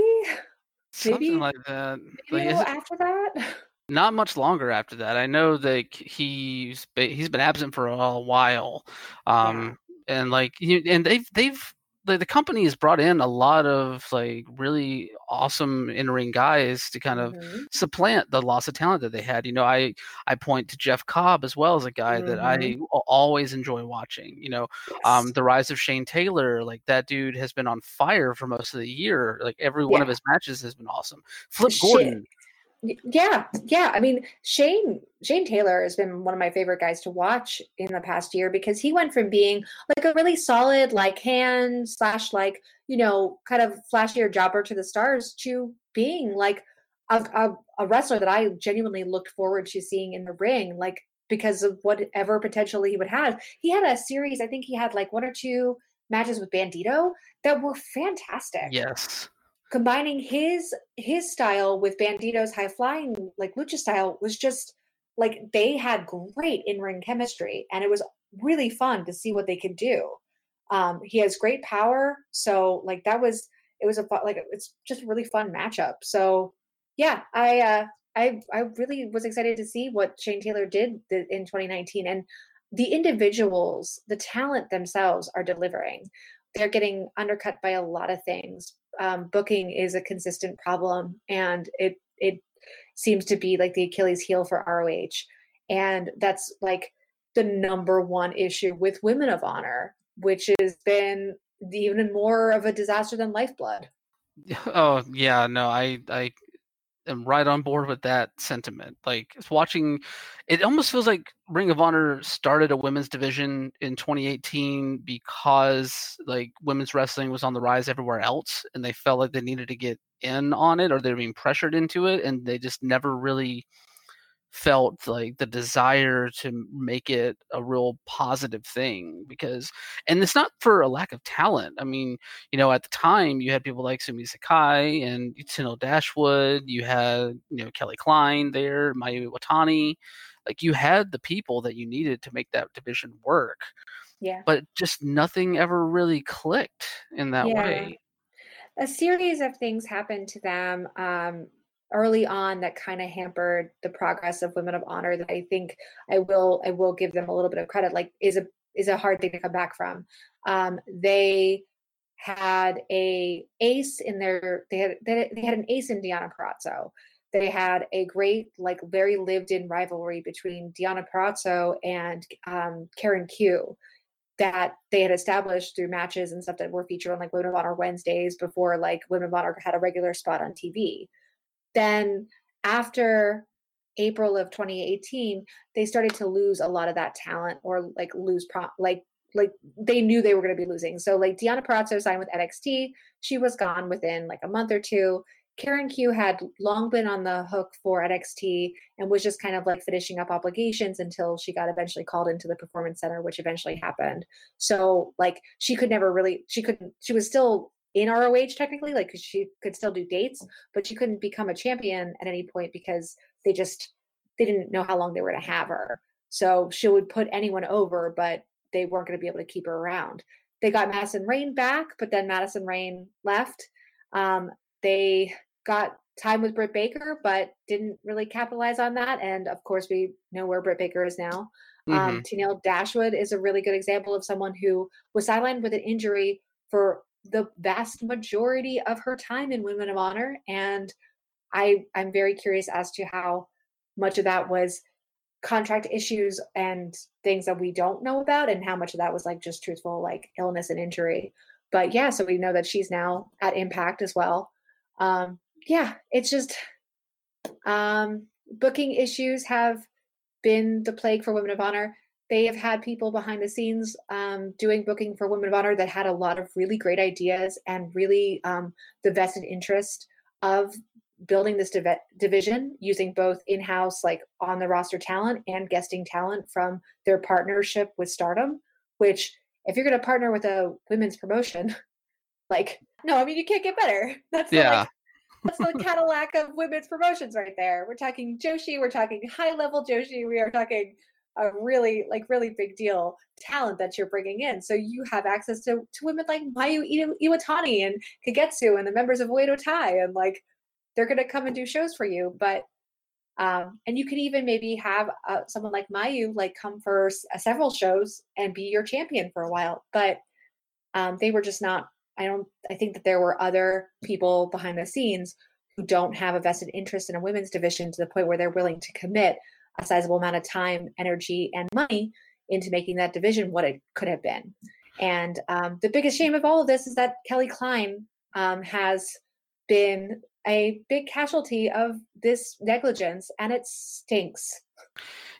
Something like that. Like, after that? Not much longer after that. I know that he's he's been absent for a while, um, yeah. And like you, and they've they've the, the company has brought in a lot of like really awesome in-ring guys to kind of mm-hmm. supplant the loss of talent that they had. You know, I I point to Jeff Cobb as well as a guy mm-hmm. that I always enjoy watching. You know, um, yes. um, the rise of Shane Taylor, like that dude has been on fire for most of the year. Like every one of his matches has been awesome. Flip Gordon. Yeah, yeah. I mean, Shane Shane Taylor has been one of my favorite guys to watch in the past year because he went from being like a really solid like hand slash like you know kind of flashier jobber to the stars to being like a, a, a wrestler that I genuinely looked forward to seeing in the ring, like because of whatever potential he would have. He had a series. I think he had like one or two matches with Bandito that were fantastic. Yes combining his his style with Bandito's high flying like lucha style was just like they had great in ring chemistry, and it was really fun to see what they could do. Um, he has great power, so like that was it was a like it's just a really fun matchup. So yeah, I uh, I I really was excited to see what Shane Taylor did in 2019, and the individuals, the talent themselves are delivering. They're getting undercut by a lot of things, um, booking is a consistent problem, and it it seems to be like the Achilles heel for ROH, and that's like the number one issue with Women of Honor, which has been even more of a disaster than Lifeblood. *laughs* Oh yeah, no, I I am right on board with that sentiment. Like it's watching, it almost feels like Ring of Honor started a women's division in 2018 because like women's wrestling was on the rise everywhere else, and they felt like they needed to get in on it, or they were being pressured into it, and they just never really felt like the desire to make it a real positive thing because and it's not for a lack of talent. I mean you know at the time you had people like sumi sakai and Tenille dashwood you had you know kelly klein there mayu iwatani like you had the people that you needed to make that division work yeah. but just nothing ever really clicked in that yeah. way. A series of things happened to them um early on that kind of hampered the progress of women of honor that i think i will i will give them a little bit of credit like is a is a hard thing to come back from um, they had a ace in their they had they, had an ace in Deonna Purrazzo. They had a great like very lived in rivalry between Deonna Purrazzo and um, Karen Q that they had established through matches and stuff that were featured on like Women of Honor Wednesdays before like Women of Honor had a regular spot on TV then after April of 2018, they started to lose a lot of that talent or like lose pro- like like they knew they were going to be losing. So like Deonna Purrazzo signed with NXT, she was gone within like a month or two. Karen Q had long been on the hook for NXT and was just kind of like finishing up obligations until she got eventually called into the performance center, which eventually happened. So like she could never really she couldn't she was still in ROH technically, like she could still do dates, but she couldn't become a champion at any point because they just they didn't know how long they were going to have her. So she would put anyone over, but they weren't going to be able to keep her around. They got Madison Rayne back, but then Madison Rayne left. Um, they got time with Britt Baker, but didn't really capitalize on that. And of course, we know where Britt Baker is now. Um, mm-hmm. Um, Tenille Dashwood is a really good example of someone who was sidelined with an injury for the vast majority of her time in Women of Honor. And I, I'm very curious as to how much of that was contract issues and things that we don't know about, and how much of that was like just truthful, like illness and injury. But yeah, so we know that she's now at Impact as well. Um, yeah, it's just um, booking issues have been the plague for Women of Honor they have had people behind the scenes um, doing booking for Women of Honor that had a lot of really great ideas and really um, the vested interest of building this div- division using both in-house like on the roster talent and guesting talent from their partnership with stardom which if you're going to partner with a women's promotion *laughs* like no i mean you can't get better. *laughs* That's yeah the, like, that's the *laughs* cadillac of women's promotions right there. We're talking joshi we're talking high level joshi we are talking a really like really big deal talent that you're bringing in. So you have access to, to women like Mayu Iwatani and Kagetsu and the members of Oedo Tai and like they're going to come and do shows for you. But um, and you can even maybe have uh, someone like Mayu like come for uh, several shows and be your champion for a while. But um, they were just not. I don't. I think that there were other people behind the scenes who don't have a vested interest in a women's division to the point where they're willing to commit a sizable amount of time, energy, and money into making that division what it could have been. And um, the biggest shame of all of this is that Kelly Klein um, has been a big casualty of this negligence, and it stinks.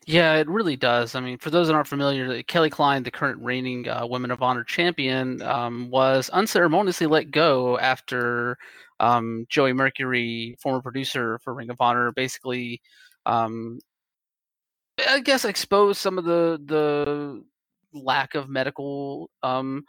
Yeah, it really does. I mean, for those that aren't familiar, Kelly Klein, the current reigning uh, Women of Honor champion, um, was unceremoniously let go after um, Joey Mercury, former producer for Ring of Honor, basically, um, I guess, exposed some of the the lack of medical um,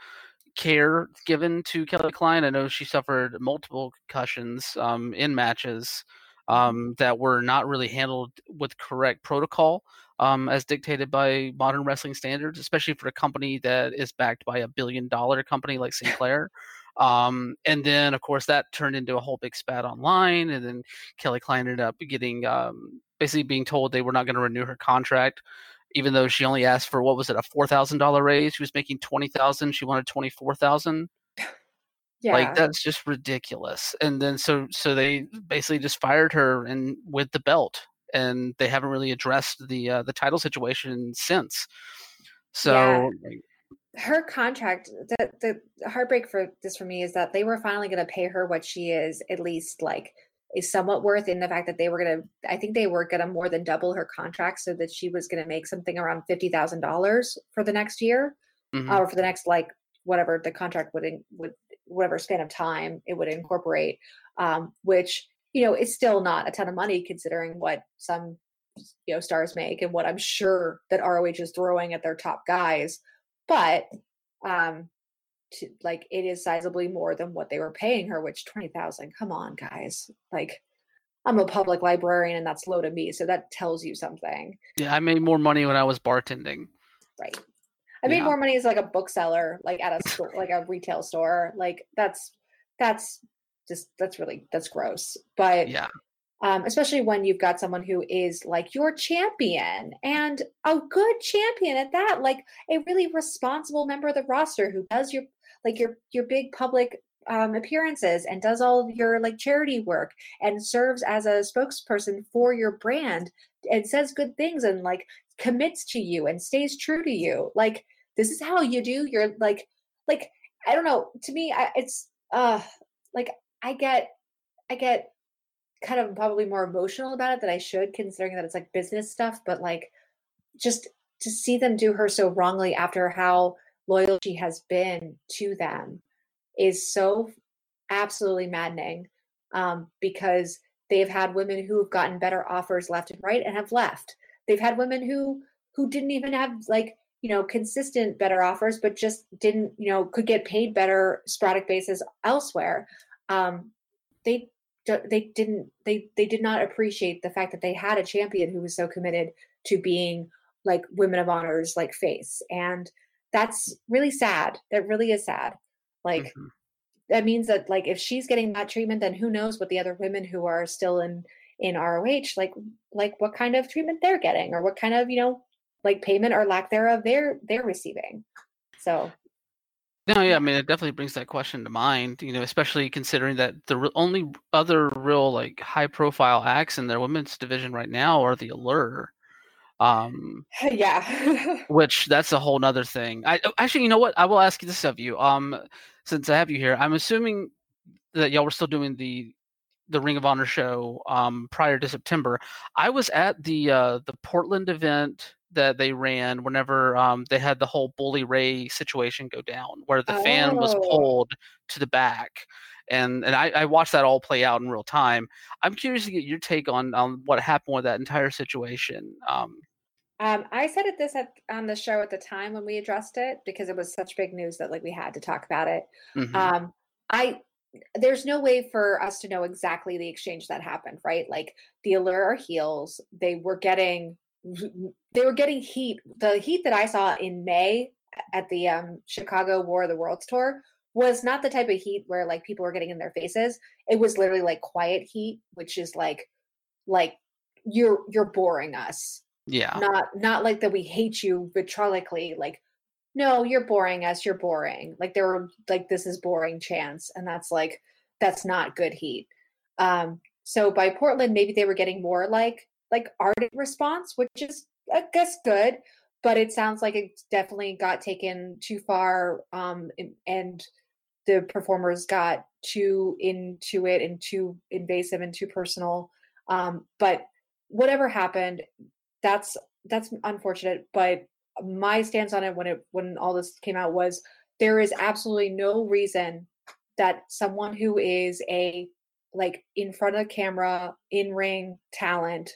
care given to Kelly Klein. I know she suffered multiple concussions um, in matches mm-hmm. um, that were not really handled with correct protocol um, as dictated by modern wrestling standards, especially for a company that is backed by a billion dollar company like *laughs* Sinclair. Um, and then, of course, that turned into a whole big spat online. And then Kelly Klein ended up getting um, basically being told they were not going to renew her contract even though she only asked for what was it a four thousand dollar raise she was making twenty thousand she wanted twenty four thousand yeah. like that's just ridiculous and then so so they basically just fired her and with the belt and they haven't really addressed the uh, the title situation since so yeah. Her contract the the heartbreak for this for me is that they were finally going to pay her what she is at least like is somewhat worth in the fact that they were going to i think they were going to more than double her contract so that she was going to make something around $50000 for the next year mm-hmm. uh, or for the next like whatever the contract would in, would whatever span of time it would incorporate um, which you know is still not a ton of money considering what some you know stars make and what i'm sure that roh is throwing at their top guys but um to like it is sizably more than what they were paying her, which twenty thousand. Come on, guys. Like I'm a public librarian and that's low to me. So that tells you something. Yeah, I made more money when I was bartending. Right. I made yeah. more money as like a bookseller, like at a store, like a retail store. Like that's that's just that's really that's gross. But yeah. Um, especially when you've got someone who is like your champion and a good champion at that, like a really responsible member of the roster who does your like your your big public um, appearances and does all of your like charity work and serves as a spokesperson for your brand and says good things and like commits to you and stays true to you. Like this is how you do your like like i don't know to me I, it's uh like i get i get kind of probably more emotional about it than i should considering that it's like business stuff but like just to see them do her so wrongly after how loyal she has been to them is so absolutely maddening um, because they've had women who have gotten better offers left and right and have left. They've had women who who didn't even have like you know consistent better offers but just didn't you know could get paid better sporadic basis elsewhere. Um, they they didn't they they did not appreciate the fact that they had a champion who was so committed to being like women of honors like face and that's really sad. That really is sad. Like mm-hmm. that means that like if she's getting that treatment, then who knows what the other women who are still in in ROH like like what kind of treatment they're getting or what kind of you know like payment or lack thereof they're they're receiving. So no, yeah, I mean, it definitely brings that question to mind. You know, especially considering that the only other real like high profile acts in their women's division right now are the Allure, um, *laughs* yeah. *laughs* which that's a whole nother thing. I oh, actually, you know what? I will ask this of you. Um, since I have you here, I'm assuming that y'all were still doing the the Ring of Honor show um prior to September. I was at the uh the Portland event that they ran whenever um they had the whole Bully Ray situation go down, where the oh. fan was oh. pulled to the back and and I, I, watched that all play out in real time. I'm curious to get your take on on what happened with that entire situation. Um, um, I said it this at, on the show at the time when we addressed it because it was such big news that like we had to talk about it. Mm-hmm. Um, I there's no way for us to know exactly the exchange that happened, right? Like the allure are heels. They were getting they were getting heat. The heat that I saw in May at the um, Chicago War of the Worlds tour was not the type of heat where like people were getting in their faces. It was literally like quiet heat, which is like like you're you're boring us yeah. Not not like that we hate you vitriolically, like, no, you're boring us, you're boring. Like there were like this is boring chance. And that's like that's not good heat. Um, so by Portland, maybe they were getting more like like ardent response, which is I guess good, but it sounds like it definitely got taken too far um and the performers got too into it and too invasive and too personal. Um, but whatever happened, that's that's unfortunate. But my stance on it when it when all this came out was there is absolutely no reason that someone who is a like in front of the camera in ring talent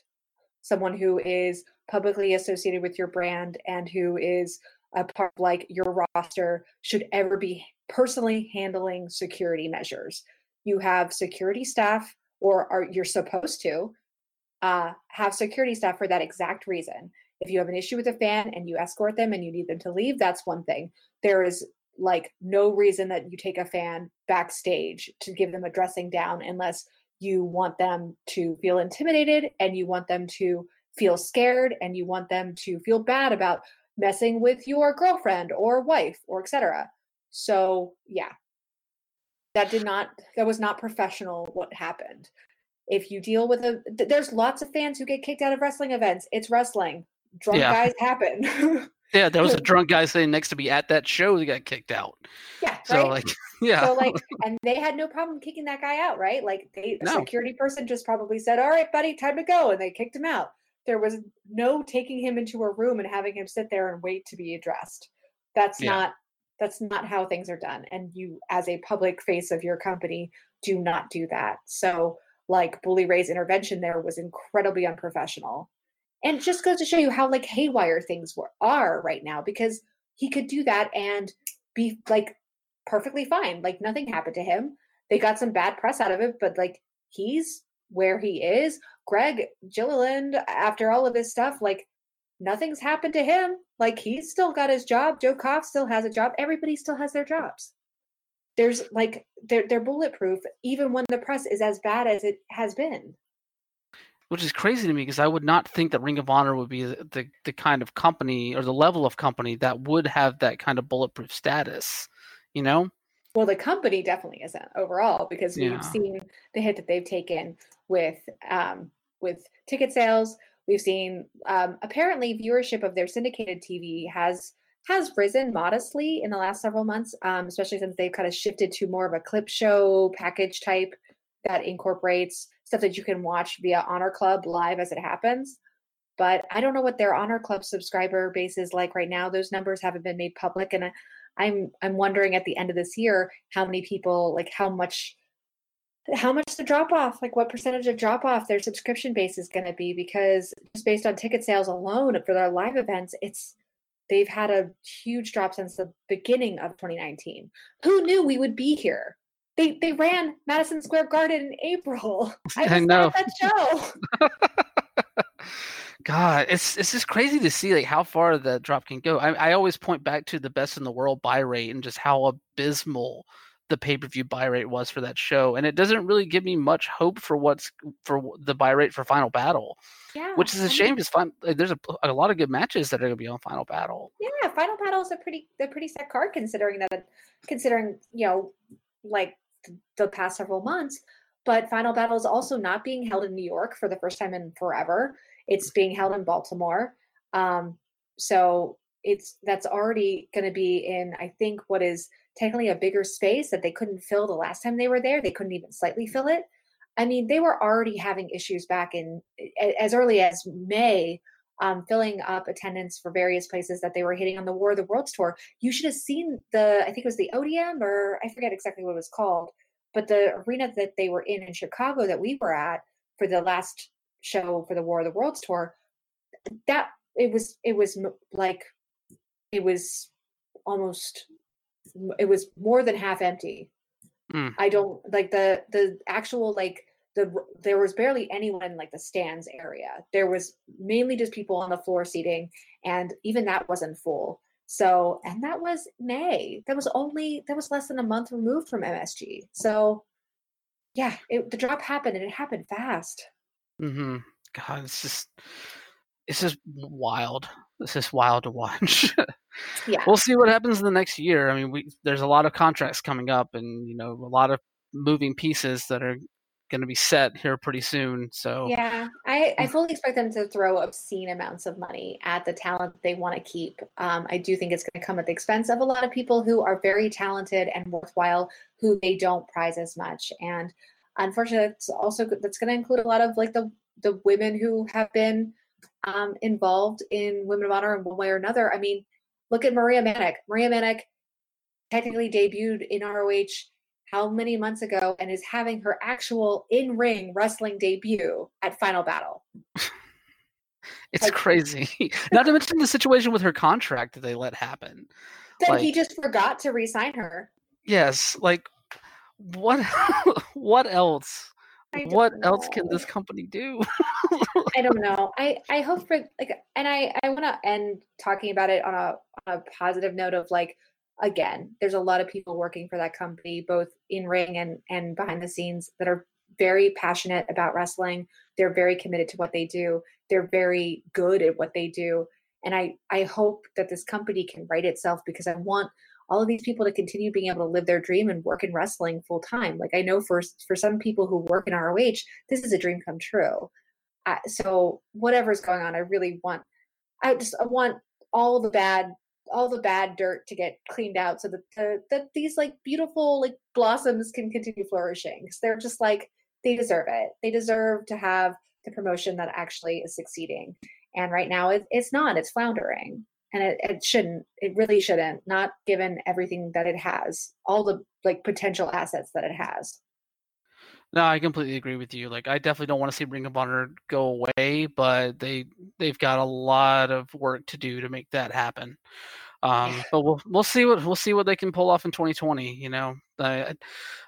someone who is publicly associated with your brand and who is a part of like your roster should ever be personally handling security measures. You have security staff, or are you're supposed to uh, have security staff for that exact reason. If you have an issue with a fan and you escort them and you need them to leave, that's one thing. There is like no reason that you take a fan backstage to give them a dressing down unless you want them to feel intimidated and you want them to feel scared and you want them to feel bad about messing with your girlfriend or wife or etc. So, yeah. That did not that was not professional what happened. If you deal with a there's lots of fans who get kicked out of wrestling events. It's wrestling. Drunk yeah. guys happen. *laughs* yeah, there was a *laughs* drunk guy sitting next to me at that show that got kicked out. Yeah. So right? like *laughs* yeah. So like *laughs* and they had no problem kicking that guy out, right? Like they no. security person just probably said, All right, buddy, time to go, and they kicked him out there was no taking him into a room and having him sit there and wait to be addressed that's yeah. not that's not how things are done and you as a public face of your company do not do that so like bully ray's intervention there was incredibly unprofessional and just goes to show you how like haywire things were, are right now because he could do that and be like perfectly fine like nothing happened to him they got some bad press out of it but like he's where he is. Greg Gilleland, after all of this stuff, like nothing's happened to him. Like he's still got his job. Joe Koff still has a job. Everybody still has their jobs. There's like they're they're bulletproof, even when the press is as bad as it has been. Which is crazy to me because I would not think that Ring of Honor would be the, the, kind of company or the level of company that would have that kind of bulletproof status. You know? Well, the company definitely isn't overall because we've seen the hit that they've taken with um, with ticket sales. We've seen um, apparently viewership of their syndicated TV has has risen modestly in the last several months, um, especially since they've kind of shifted to more of a clip show package type that incorporates stuff that you can watch via Honor Club live as it happens. But I don't know what their Honor Club subscriber base is like right now. Those numbers haven't been made public, and I'm I'm wondering at the end of this year how many people like how much how much the drop off like what percentage of drop off their subscription base is going to be because just based on ticket sales alone for their live events it's they've had a huge drop since the beginning of 2019 who knew we would be here they they ran madison square garden in april *laughs* i, I know that show *laughs* God, it's it's just crazy to see like how far the drop can go. I, I always point back to the best in the world buy rate and just how abysmal the pay per view buy rate was for that show, and it doesn't really give me much hope for what's for the buy rate for Final Battle. Yeah, which is a shame because like, there's a, a lot of good matches that are going to be on Final Battle. Yeah, Final Battle is a pretty a pretty set card considering that considering you know like the past several months. But Final Battle is also not being held in New York for the first time in forever. It's being held in Baltimore. Um, so it's that's already going to be in I think what is technically a bigger space that they couldn't fill the last time they were there. They couldn't even slightly fill it. I mean, they were already having issues back in as early as May, um, filling up attendance for various places that they were hitting on the War of the Worlds tour. You should have seen the I think it was the Odeum or I forget exactly what it was called, but the arena that they were in in Chicago that we were at for the last show for the War of the Worlds tour, that it was it was like it was almost it was more than half empty. Mm. I don't like the the actual like the there was barely anyone in like the stands area. There was mainly just people on the floor seating, and even that wasn't full. So, and that was May. That was only that was less than a month removed from MSG. So, yeah, it, the drop happened, and it happened fast. Mm-hmm. God, it's just it's just wild. It's just wild to watch. *laughs* yeah. We'll see what happens in the next year. I mean, we there's a lot of contracts coming up, and you know, a lot of moving pieces that are going to be set here pretty soon. So yeah, I, I fully expect them to throw obscene amounts of money at the talent they want to keep. Um, I do think it's going to come at the expense of a lot of people who are very talented and worthwhile, who they don't prize as much. And unfortunately, it's also that's going to include a lot of like the the women who have been um, involved in Women of Honor in one way or another. I mean, look at Maria Manic. Maria Manic technically debuted in ROH how many months ago and is having her actual in ring wrestling debut at Final Battle. *laughs* it's like, crazy. *laughs* Not to mention the situation with her contract that they let happen. Then like, he just forgot to re-sign her. Yes, like what? *laughs* what else? What know. else can this company do? I don't know. I I hope for like, and I I want to end talking about it on a on a positive note of like again, there's a lot of people working for that company, both in ring and and behind the scenes, that are very passionate about wrestling. They're very committed to what they do. They're very good at what they do. And I I hope that this company can right itself because I want all of these people to continue being able to live their dream and work in wrestling full time. Like I know for for some people who work in ROH, this is a dream come true. Uh, so whatever's going on, I really want. I just I want all the bad all the bad dirt to get cleaned out so that the, that these like beautiful like blossoms can continue flourishing because they're just like they deserve it. They deserve to have the promotion that actually is succeeding. And right now it, it's not. It's floundering. And it, it shouldn't. It really shouldn't. Not given everything that it has all the like potential assets that it has no, I completely agree with you. Like, I definitely don't want to see Ring of Honor go away, but they they've got a lot of work to do to make that happen. Um, but we'll we'll see what we'll see what they can pull off in 2020. You know, I,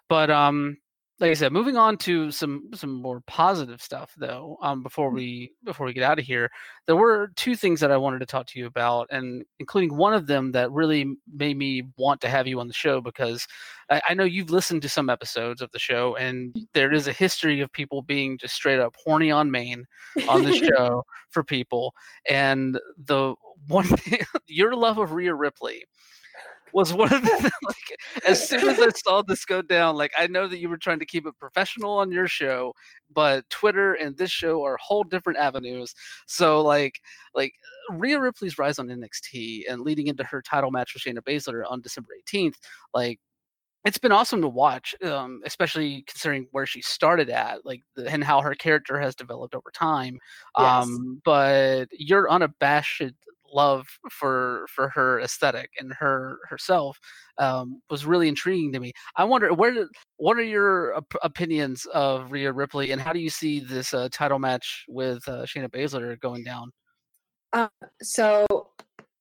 but um, like I said, moving on to some some more positive stuff though. Um, before mm. we before we get out of here, there were two things that I wanted to talk to you about, and including one of them that really made me want to have you on the show because I, I know you've listened to some episodes of the show, and there is a history of people being just straight up horny on main on the *laughs* show for people, and the one *laughs* thing, your love of Rhea Ripley was one of the *laughs* *laughs* like as soon as I saw this go down, like I know that you were trying to keep it professional on your show, but Twitter and this show are whole different avenues. So like like Rhea Ripley's rise on NXT and leading into her title match with Shayna Baszler on December 18th, like it's been awesome to watch, um, especially considering where she started at, like the, and how her character has developed over time. Yes. Um, but you're unabashed love for for her aesthetic and her herself um, was really intriguing to me. I wonder where what are your op- opinions of Rhea Ripley and how do you see this uh, title match with uh, Shayna Baszler going down? Um, so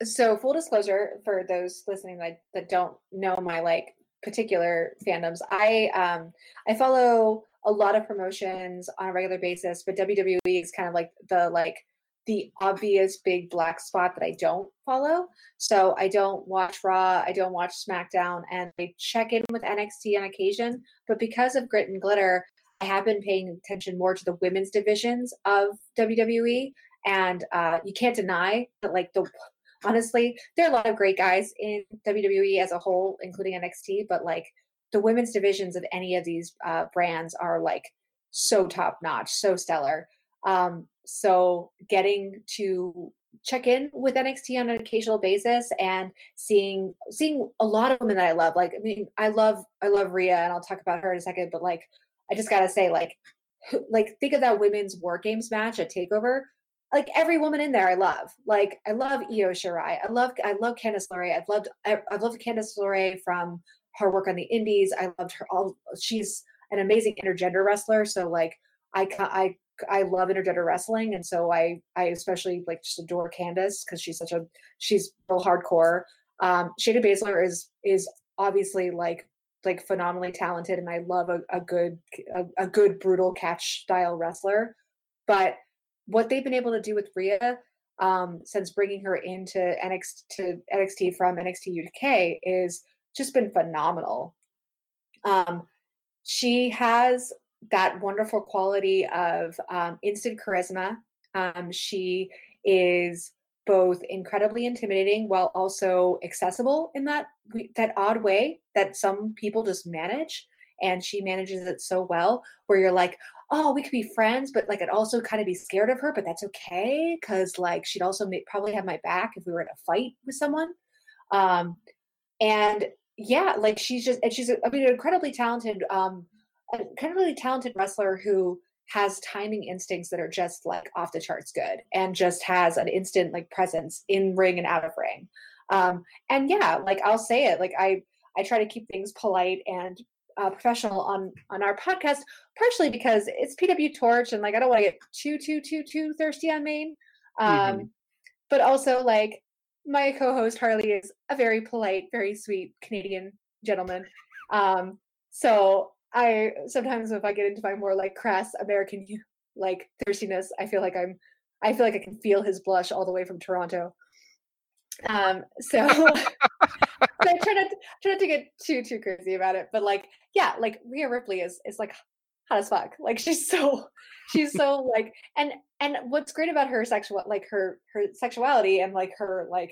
so full disclosure for those listening that, that don't know my like particular fandoms, I um I follow a lot of promotions on a regular basis, but WWE is kind of like the like the obvious big black spot that I don't follow. So I don't watch Raw, I don't watch SmackDown, and I check in with NXT on occasion. But because of Grit and Glitter, I have been paying attention more to the women's divisions of WWE. And uh, you can't deny that, like, the honestly, there are a lot of great guys in WWE as a whole, including NXT, but like the women's divisions of any of these uh, brands are like so top notch, so stellar. Um, so getting to check in with NXT on an occasional basis and seeing seeing a lot of women that I love. Like I mean, I love I love Rhea and I'll talk about her in a second, but like I just gotta say, like like think of that women's war games match at Takeover. Like every woman in there I love. Like I love Io Shirai. I love I love Candice LeRae. I've loved I, I've loved Candice LeRae from her work on the indies. I loved her all she's an amazing intergender wrestler. So like I I I love intergender wrestling, and so I I especially like just adore Candice because she's such a she's real hardcore. Um, Shayna Baszler is is obviously like like phenomenally talented, and I love a, a good a, a good brutal catch style wrestler. But what they've been able to do with Rhea um, since bringing her into NXT to NXT from NXT UK is just been phenomenal. Um, she has that wonderful quality of um, instant charisma. Um, she is both incredibly intimidating while also accessible in that that odd way that some people just manage. and she manages it so well where you're like oh we could be friends but like i'd also kind of be scared of her but that's okay because like she'd also may, probably have my back if we were in a fight with someone um and yeah like she's just and she's i mean an incredibly talented um an incredibly talented wrestler who has timing instincts that are just like off the charts good and just has an instant like presence in ring and out of ring. Um and yeah like i'll say it like i i try to keep things polite and uh, professional on on our podcast partially because it's pw torch and like i don't want to get too too too too thirsty on main. Um mm-hmm. but also like my co-host harley is a very polite very sweet canadian gentleman. Um so I sometimes if I get into my more like crass American like thirstiness, I feel like I'm I feel like I can feel his blush all the way from Toronto. Um, *laughs* so, *laughs* so I try not to, try not to get too too crazy about it, but like yeah, like Rhea Ripley is is like hot as fuck. Like she's so she's so like and and what's great about her sexual like her her sexuality and like her like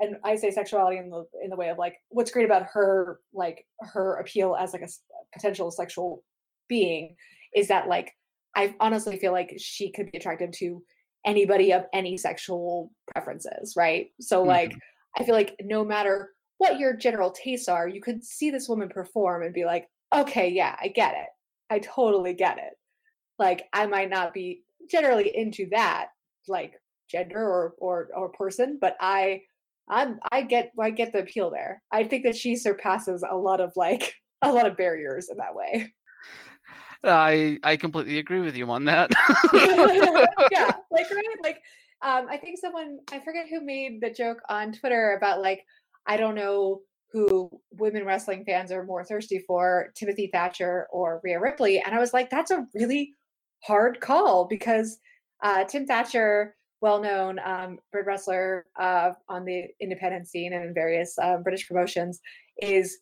and I say sexuality in the in the way of like what's great about her like her appeal as like a potential sexual being is that like I honestly feel like she could be attracted to anybody of any sexual preferences, right? So like mm-hmm. I feel like no matter what your general tastes are, you could see this woman perform and be like, okay, yeah, I get it. I totally get it. Like I might not be generally into that like gender or or or person, but I I'm I get I get the appeal there. I think that she surpasses a lot of like *laughs* a lot of barriers in that way. I I completely agree with you on that. *laughs* yeah, *laughs* like right, like um, I think someone I forget who made the joke on Twitter about like I don't know who women wrestling fans are more thirsty for, Timothy Thatcher or Rhea Ripley, and I was like, that's a really hard call because uh, Tim Thatcher, well-known um, Brit wrestler uh, on the independent scene and in various uh, British promotions, is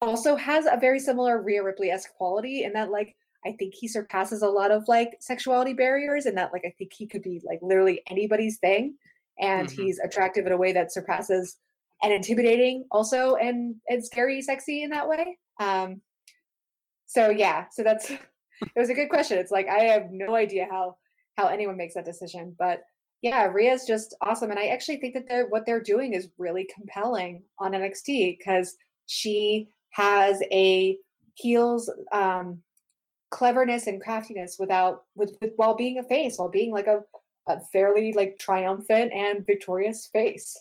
also has a very similar Rhea Ripley esque quality in that like I think he surpasses a lot of like sexuality barriers and that like I think he could be like literally anybody's thing and mm-hmm. he's attractive in a way that surpasses and intimidating also and and scary sexy in that way. Um so yeah, so that's *laughs* it was a good question. It's like I have no idea how how anyone makes that decision, but yeah, Rhea's just awesome and I actually think that they're what they're doing is really compelling on NXT because she has a heels um, cleverness and craftiness without with, with while being a face, while being like a, a fairly like triumphant and victorious face.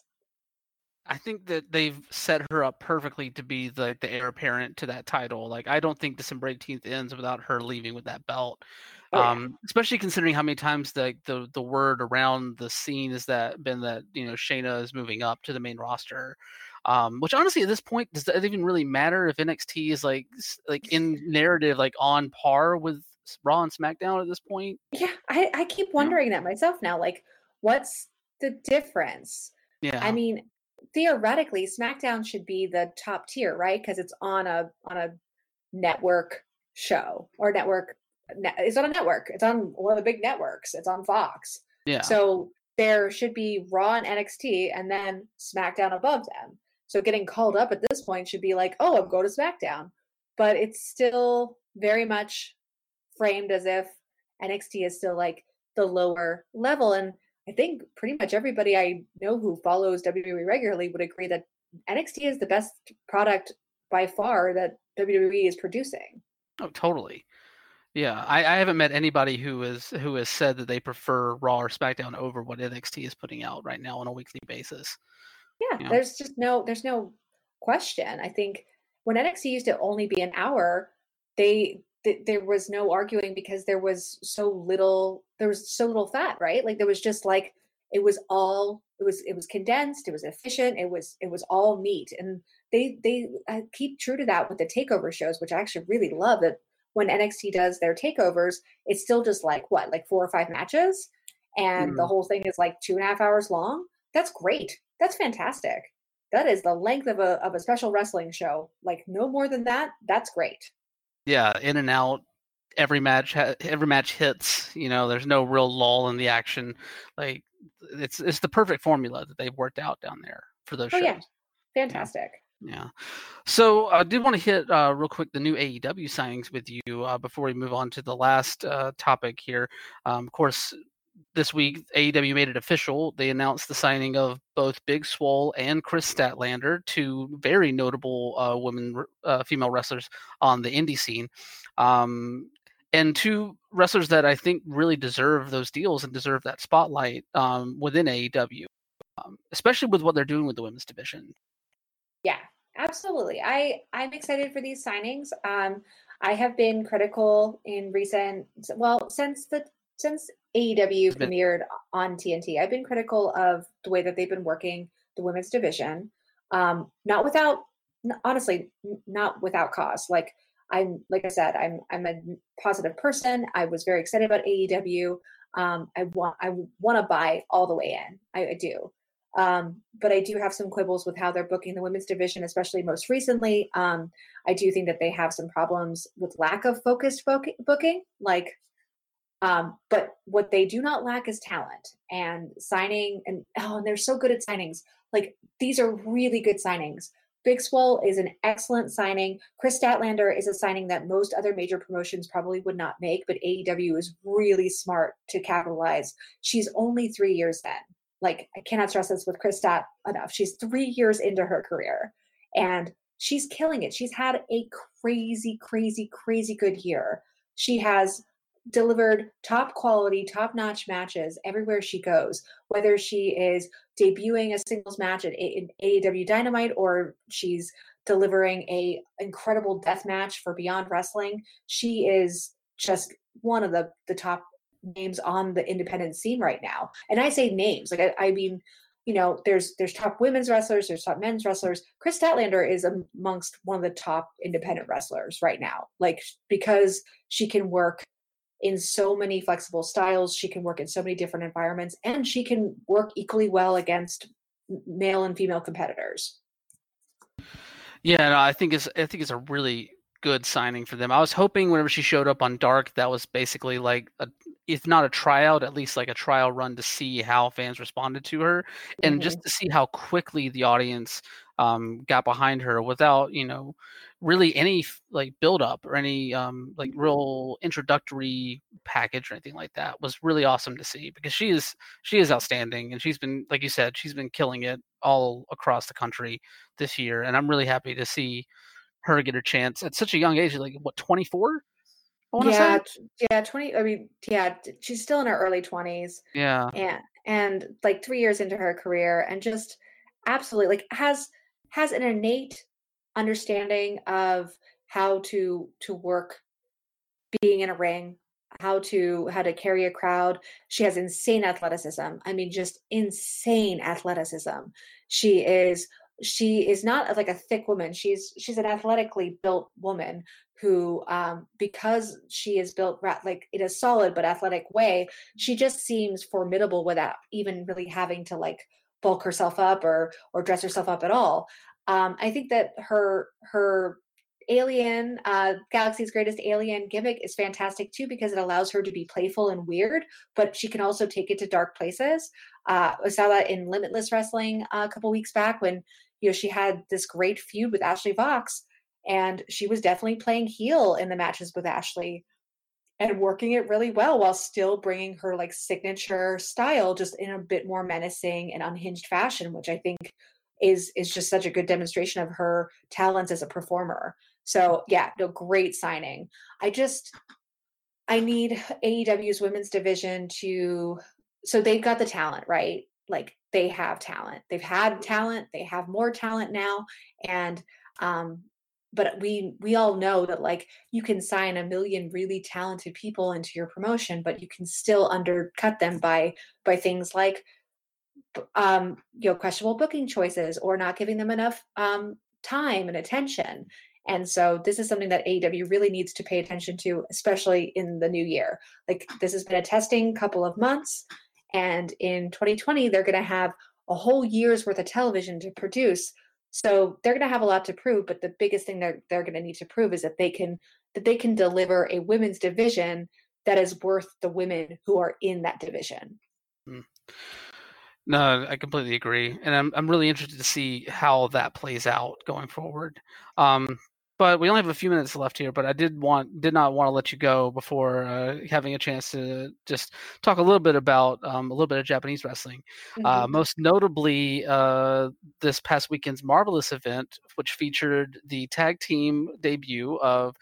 I think that they've set her up perfectly to be the the heir apparent to that title. Like I don't think December 18th ends without her leaving with that belt. Oh, yeah. um, especially considering how many times the, the the word around the scene is that been that you know Shayna is moving up to the main roster. Um, which honestly, at this point, does it even really matter if NXT is like like in narrative like on par with Raw and SmackDown at this point? Yeah, I, I keep wondering yeah. that myself now. Like, what's the difference? Yeah, I mean, theoretically, SmackDown should be the top tier, right? Because it's on a on a network show or network. It's on a network. It's on one of the big networks. It's on Fox. Yeah. So there should be Raw and NXT, and then SmackDown above them. So getting called up at this point should be like, oh, I'll go to SmackDown. But it's still very much framed as if NXT is still like the lower level. And I think pretty much everybody I know who follows WWE regularly would agree that NXT is the best product by far that WWE is producing. Oh, totally. Yeah, I, I haven't met anybody who is who has said that they prefer Raw or SmackDown over what NXT is putting out right now on a weekly basis. Yeah, you know? there's just no there's no question. I think when NXT used to only be an hour, they th- there was no arguing because there was so little there was so little fat, right? Like there was just like it was all it was it was condensed, it was efficient, it was it was all meat, and they they uh, keep true to that with the takeover shows, which I actually really love. That when NXT does their takeovers, it's still just like what like four or five matches, and mm. the whole thing is like two and a half hours long. That's great that's fantastic. That is the length of a of a special wrestling show. Like no more than that. That's great. Yeah, in and out. Every match, ha- every match hits. You know, there's no real lull in the action. Like it's it's the perfect formula that they've worked out down there for those oh, shows. Yeah. Fantastic. Yeah. So I did want to hit uh, real quick the new AEW signings with you uh, before we move on to the last uh, topic here. Um, of course, this week AEW made it official. They announced the signing of both Big Swole and Kris Statlander, two very notable uh, women, uh, female wrestlers on the indie scene, um, and two wrestlers that I think really deserve those deals and deserve that spotlight um, within AEW, um, especially with what they're doing with the women's division. Yeah, absolutely. I I'm excited for these signings. Um, I have been critical in recent, well, since the since AEW premiered on TNT, I've been critical of the way that they've been working the women's division. Um, not without, honestly, not without cause. Like I'm, like I said, I'm I'm a positive person. I was very excited about AEW. Um, I want I want to buy all the way in. I, I do. Um, but I do have some quibbles with how they're booking the women's division, especially most recently. Um, I do think that they have some problems with lack of focused booking. Like, um, but what they do not lack is talent and signing. And oh, and they're so good at signings. Like these are really good signings. Big Swole is an excellent signing. Kris Statlander is a signing that most other major promotions probably would not make, but AEW is really smart to capitalize. She's only three years then like I cannot stress this with Kris Stat enough. She's three years into her career and she's killing it. She's had a crazy, crazy, crazy good year. She has delivered top quality, top notch matches everywhere she goes, whether she is debuting a singles match at AEW Dynamite or she's delivering a incredible death match for Beyond Wrestling. She is just one of the the top names on the independent scene right now. And I say names, like I, I mean, you know, there's there's top women's wrestlers, there's top men's wrestlers. Kris Statlander is amongst one of the top independent wrestlers right now, like because she can work in so many flexible styles, she can work in so many different environments, and she can work equally well against male and female competitors. Yeah, no, I think it's I think it's a really good signing for them. I was hoping whenever she showed up on Dark, that was basically like a, if not a tryout, at least like a trial run to see how fans responded to her, and mm-hmm. just to see how quickly the audience um, got behind her without you know really any like build up or any um, like real introductory package or anything like that was really awesome to see because she is she is outstanding and she's been like you said she's been killing it all across the country this year and I'm really happy to see her get a chance at such a young age, like what, 24? Yeah, say? yeah, 20. I mean, yeah, she's still in her early 20s. Yeah. And, and like three years into her career and just absolutely like has, has an innate understanding of how to, to work being in a ring, how to how to carry a crowd. She has insane athleticism. I mean just insane athleticism. She is she is not like a thick woman. She's she's an athletically built woman who um because she is built like in a solid but athletic way she just seems formidable without even really having to like bulk herself up or or dress herself up at all. Um i think that her her alien uh galaxy's greatest alien gimmick is fantastic too because it allows her to be playful and weird but she can also take it to dark places. Uh i saw that in limitless wrestling uh, a couple weeks back when you know, she had this great feud with Ashley Vox, and she was definitely playing heel in the matches with Ashley and working it really well while still bringing her like signature style just in a bit more menacing and unhinged fashion which i think is is just such a good demonstration of her talents as a performer. So yeah no great signing. I just i need aew's women's division to so they've got the talent right? Like they have talent. They've had talent, they have more talent now. And um but we we all know that like you can sign a million really talented people into your promotion but you can still undercut them by by things like um you know questionable booking choices or not giving them enough um time and attention and so this is something that AEW really needs to pay attention to, especially in the new year. Like this has been a testing couple of months. And in 2020, they're going to have a whole year's worth of television to produce. So they're going to have a lot to prove. But the biggest thing that they're going to need to prove is that they can that they can deliver a women's division that is worth the women who are in that division. Hmm. No, I completely agree, and I'm I'm really interested to see how that plays out going forward. Um, but we only have a few minutes left here. But I did want did not want to let you go before uh, having a chance to just talk a little bit about um, a little bit of Japanese wrestling. Mm-hmm. Uh, most notably, uh, this past weekend's Marvelous event, which featured the tag team debut of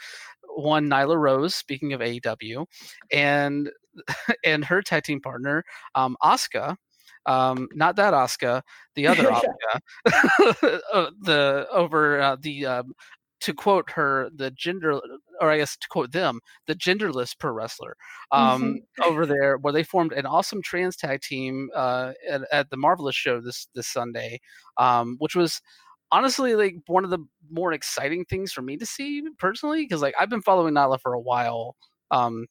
one Nyla Rose. Speaking of AEW, and *laughs* and her tag team partner, um, Asuka um, not that Asuka, the other *laughs* Asuka, *laughs* uh, the over uh, the um, to quote her, the gender, or I guess to quote them, the genderless pro wrestler um, mm-hmm. over there, where they formed an awesome trans tag team uh, at, at, the Marvelous show this this Sunday, um, which was honestly like one of the more exciting things for me to see personally because like I've been following Nyla for a while. Um,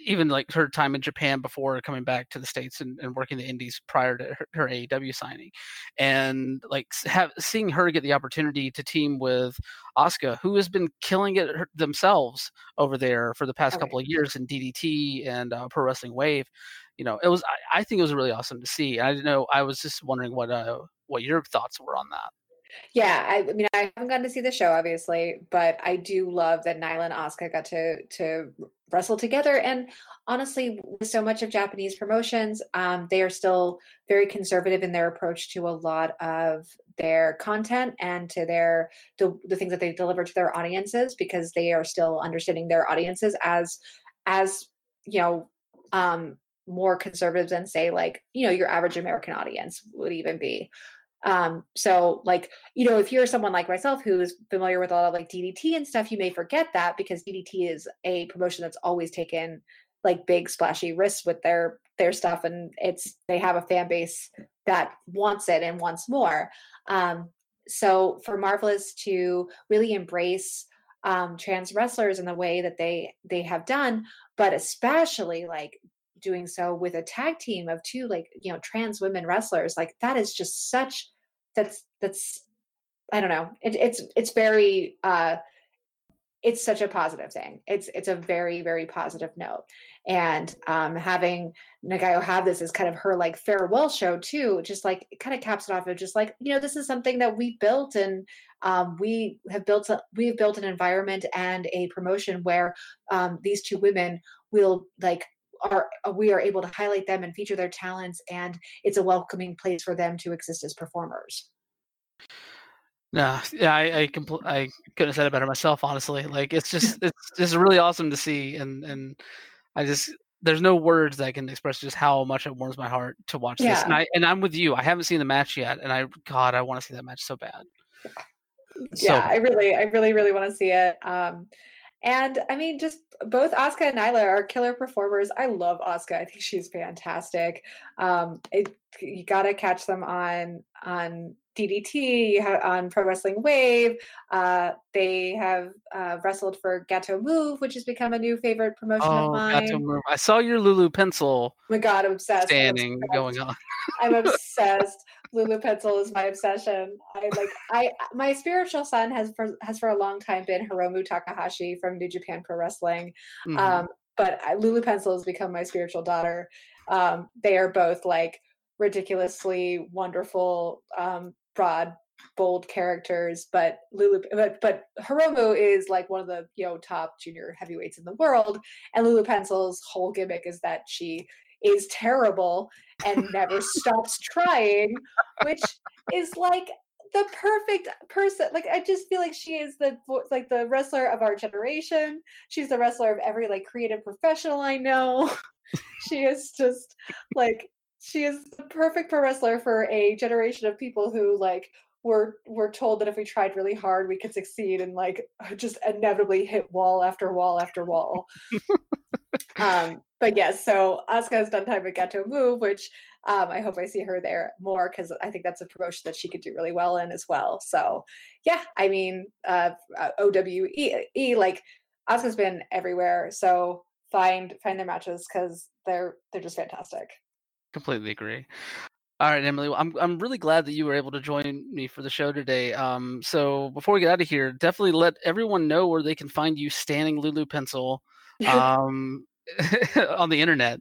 even like her time in Japan before coming back to the states and, and working the indies prior to her, her AEW signing, and like have, seeing her get the opportunity to team with Asuka, who has been killing it themselves over there for the past okay. couple of years in DDT and uh, Pro Wrestling Wave. You know, it was I, I, think it was really awesome to see. I didn't know. I was just wondering what uh, what your thoughts were on that. Yeah, I, I, mean, I haven't gotten to see the show, obviously, but I do love that Nyla and Asuka got to to wrestle together. And honestly, with so much of Japanese promotions, um, they are still very conservative in their approach to a lot of their content and to their the, the things that they deliver to their audiences because they are still understanding their audiences as as you know um more conservative than say like you know your average american audience would even be um so like you know if you're someone like myself who's familiar with a lot of like ddt and stuff you may forget that because ddt is a promotion that's always taken like big splashy risks with their their stuff and it's they have a fan base that wants it and wants more. Um so for marvelous to really embrace um trans wrestlers in the way that they they have done but especially like doing so with a tag team of two like you know trans women wrestlers like that is just such that's that's i don't know it, it's it's very uh it's such a positive thing. It's it's a very very positive note. And um having nagayo have this as kind of her like farewell show too just like it kind of caps it off of just like you know this is something that we built and um, we have built a, we have built an environment and a promotion where um, these two women will like are uh, we are able to highlight them and feature their talents and it's a welcoming place for them to exist as performers no, yeah, I I, compl- I couldn't have said it better myself. Honestly, like it's just *laughs* it's just really awesome to see, and and I just there's no words that I can express just how much it warms my heart to watch yeah. this. And I and I'm with you. I haven't seen the match yet, and I God, I want to see that match so bad. Yeah, I really, I really, really want to see it. Um, and I mean, just both Asuka and Nyla are killer performers. I love Asuka. I think she's fantastic. Um, it, you gotta catch them on on DDT on Pro Wrestling Wave. Uh, they have uh, wrestled for Gatoh Move, which has become a new favorite promotion oh, of mine. Gatoh Move. I saw your Lulu pencil. Oh my God, I'm obsessed. Standing, I'm *laughs* obsessed. going on. I'm obsessed. Lulu pencil is my obsession. I like I my spiritual son has for has for a long time been Hiromu Takahashi from New Japan Pro Wrestling. Mm-hmm. Um, but I, Lulu pencil has become my spiritual daughter. Um, they are both like ridiculously wonderful, um, broad, bold characters. But Lulu, but but Hiromu is like one of the you know top junior heavyweights in the world, and Lulu Pencil's whole gimmick is that she is terrible and never *laughs* stops trying, which is like the perfect person. Like I just feel like she is the like the wrestler of our generation. She's the wrestler of every like creative professional I know. *laughs* she is just like she is the perfect pro wrestler for a generation of people who like were were told that if we tried really hard we could succeed and like just inevitably hit wall after wall after wall *laughs* um but yes so asuka has done time with gatoh move which um i hope i see her there more because i think that's a promotion that she could do really well in as well so yeah i mean uh, uh owe like asuka's been everywhere so find find their matches because they're they're just fantastic completely agree. All right, Emily. I'm I'm really glad that you were able to join me for the show today. Um, so before we get out of here, definitely let everyone know where they can find you standing Lulu Pencil *laughs* um, *laughs* on the internet.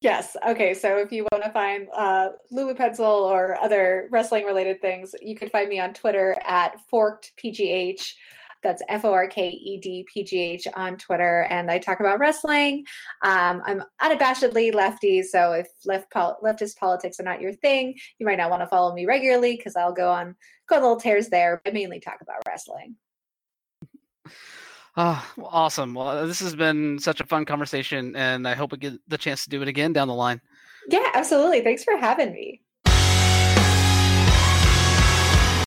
Yes. Okay. So if you want to find uh, Lulu Pencil or other wrestling related things, you can find me on Twitter at Forked PGH. That's F O R K E D P G H on Twitter. And I talk about wrestling. Um, I'm unabashedly lefty. So if left pol- leftist politics are not your thing, you might not want to follow me regularly because I'll go on go on little tears there. I mainly talk about wrestling. Oh, awesome. Well, this has been such a fun conversation, and I hope we get the chance to do it again down the line. Yeah, absolutely. Thanks for having me.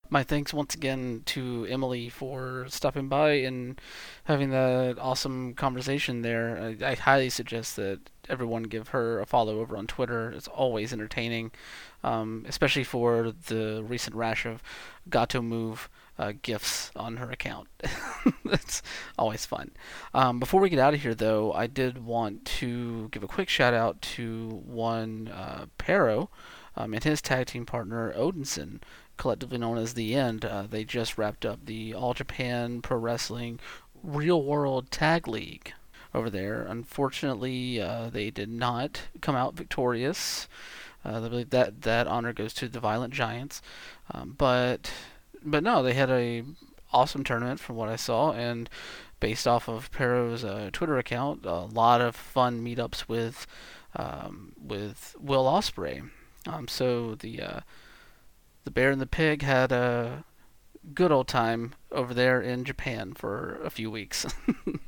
My thanks once again to Emily for stopping by and having that awesome conversation there. I, I highly suggest that everyone give her a follow over on Twitter. It's always entertaining, um, especially for the recent rash of Gatoh Move uh, gifts on her account. *laughs* That's always fun. Um, before we get out of here, though, I did want to give a quick shout out to one uh, Parrow um, and his tag team partner Odinson, collectively known as The End. Uh, they just wrapped up the All Japan Pro Wrestling Real World Tag League over there. Unfortunately, uh, they did not come out victorious. Uh, I believe that that honor goes to the Violent Giants, um, but but no, they had a awesome tournament from what I saw, and based off of Parrow's uh, Twitter account, a lot of fun meetups with um, with Will Ospreay. Um, so the uh, the bear and the pig had a good old time over there in Japan for a few weeks.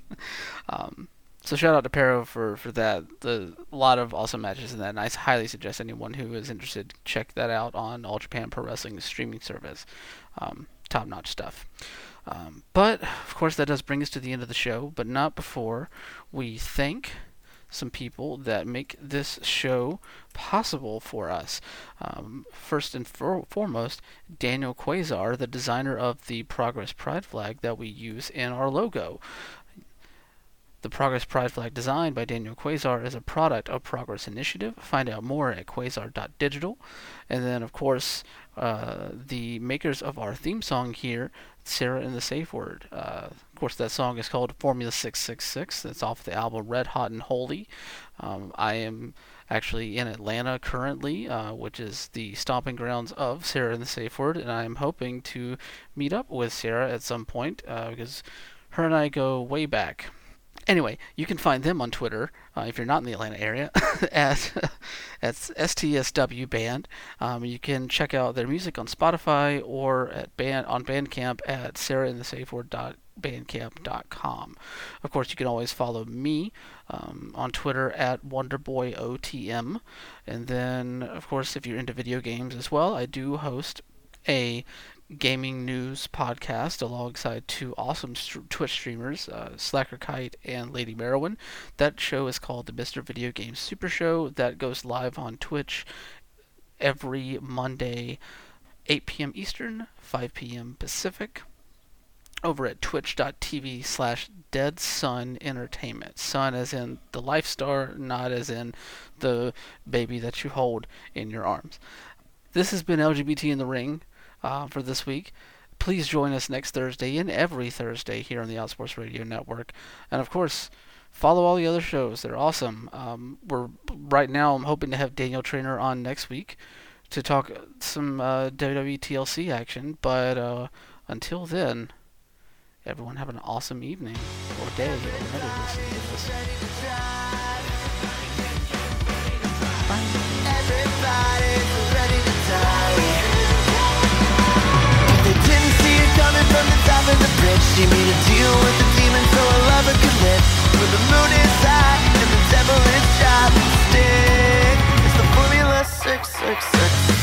*laughs* um, so shout out to Parrow for, for that. The a lot of awesome matches in that, and I highly suggest anyone who is interested check that out on All Japan Pro Wrestling streaming service. Um, Top notch stuff. Um, but of course, that does bring us to the end of the show, but not before we thank some people that make this show possible for us. Um, first and for- foremost, Daniel Quasar, the designer of the Progress Pride flag that we use in our logo. The Progress Pride flag designed by Daniel Quasar is a product of Progress Initiative. Find out more at quasar.digital. And then, of course, uh, the makers of our theme song here, Sarah and the Safe Word. Uh, of course, that song is called Formula 666. That's off the album Red Hot and Holy. Um, I am actually in Atlanta currently, uh, which is the stomping grounds of Sarah and the Safe Word, and I'm hoping to meet up with Sarah at some point uh, because her and I go way back. Anyway, you can find them on Twitter uh, if you're not in the Atlanta area *laughs* at at STSW Band. Um, you can check out their music on Spotify or at band on Bandcamp at sarahinthesafeword.bandcamp.com. Of course, you can always follow me um, on Twitter at WonderboyOTM, and then of course, if you're into video games as well, I do host a gaming news podcast alongside two awesome st- Twitch streamers, uh, Slacker Kite and Lady Merowin. That show is called the Mr. Video Game Super Show. That goes live on Twitch every Monday, 8 p.m. Eastern, 5 p.m. Pacific. Over at twitch.tv slash Dead Sun Entertainment. Sun as in the life star, not as in the baby that you hold in your arms. This has been LGBT in the Ring uh, for this week. Please join us next Thursday and every Thursday here on the Outsports Radio Network. And of course, follow all the other shows. They're awesome. Um, we're right now. I'm hoping to have Daniel Trainer on next week to talk some uh, WWE TLC action. But uh, until then, everyone have an awesome evening or day or whenever coming from the top of the bridge. She made a deal with the demon so her lover could live But the moon is high and the devil is job Stick, it's the formula 666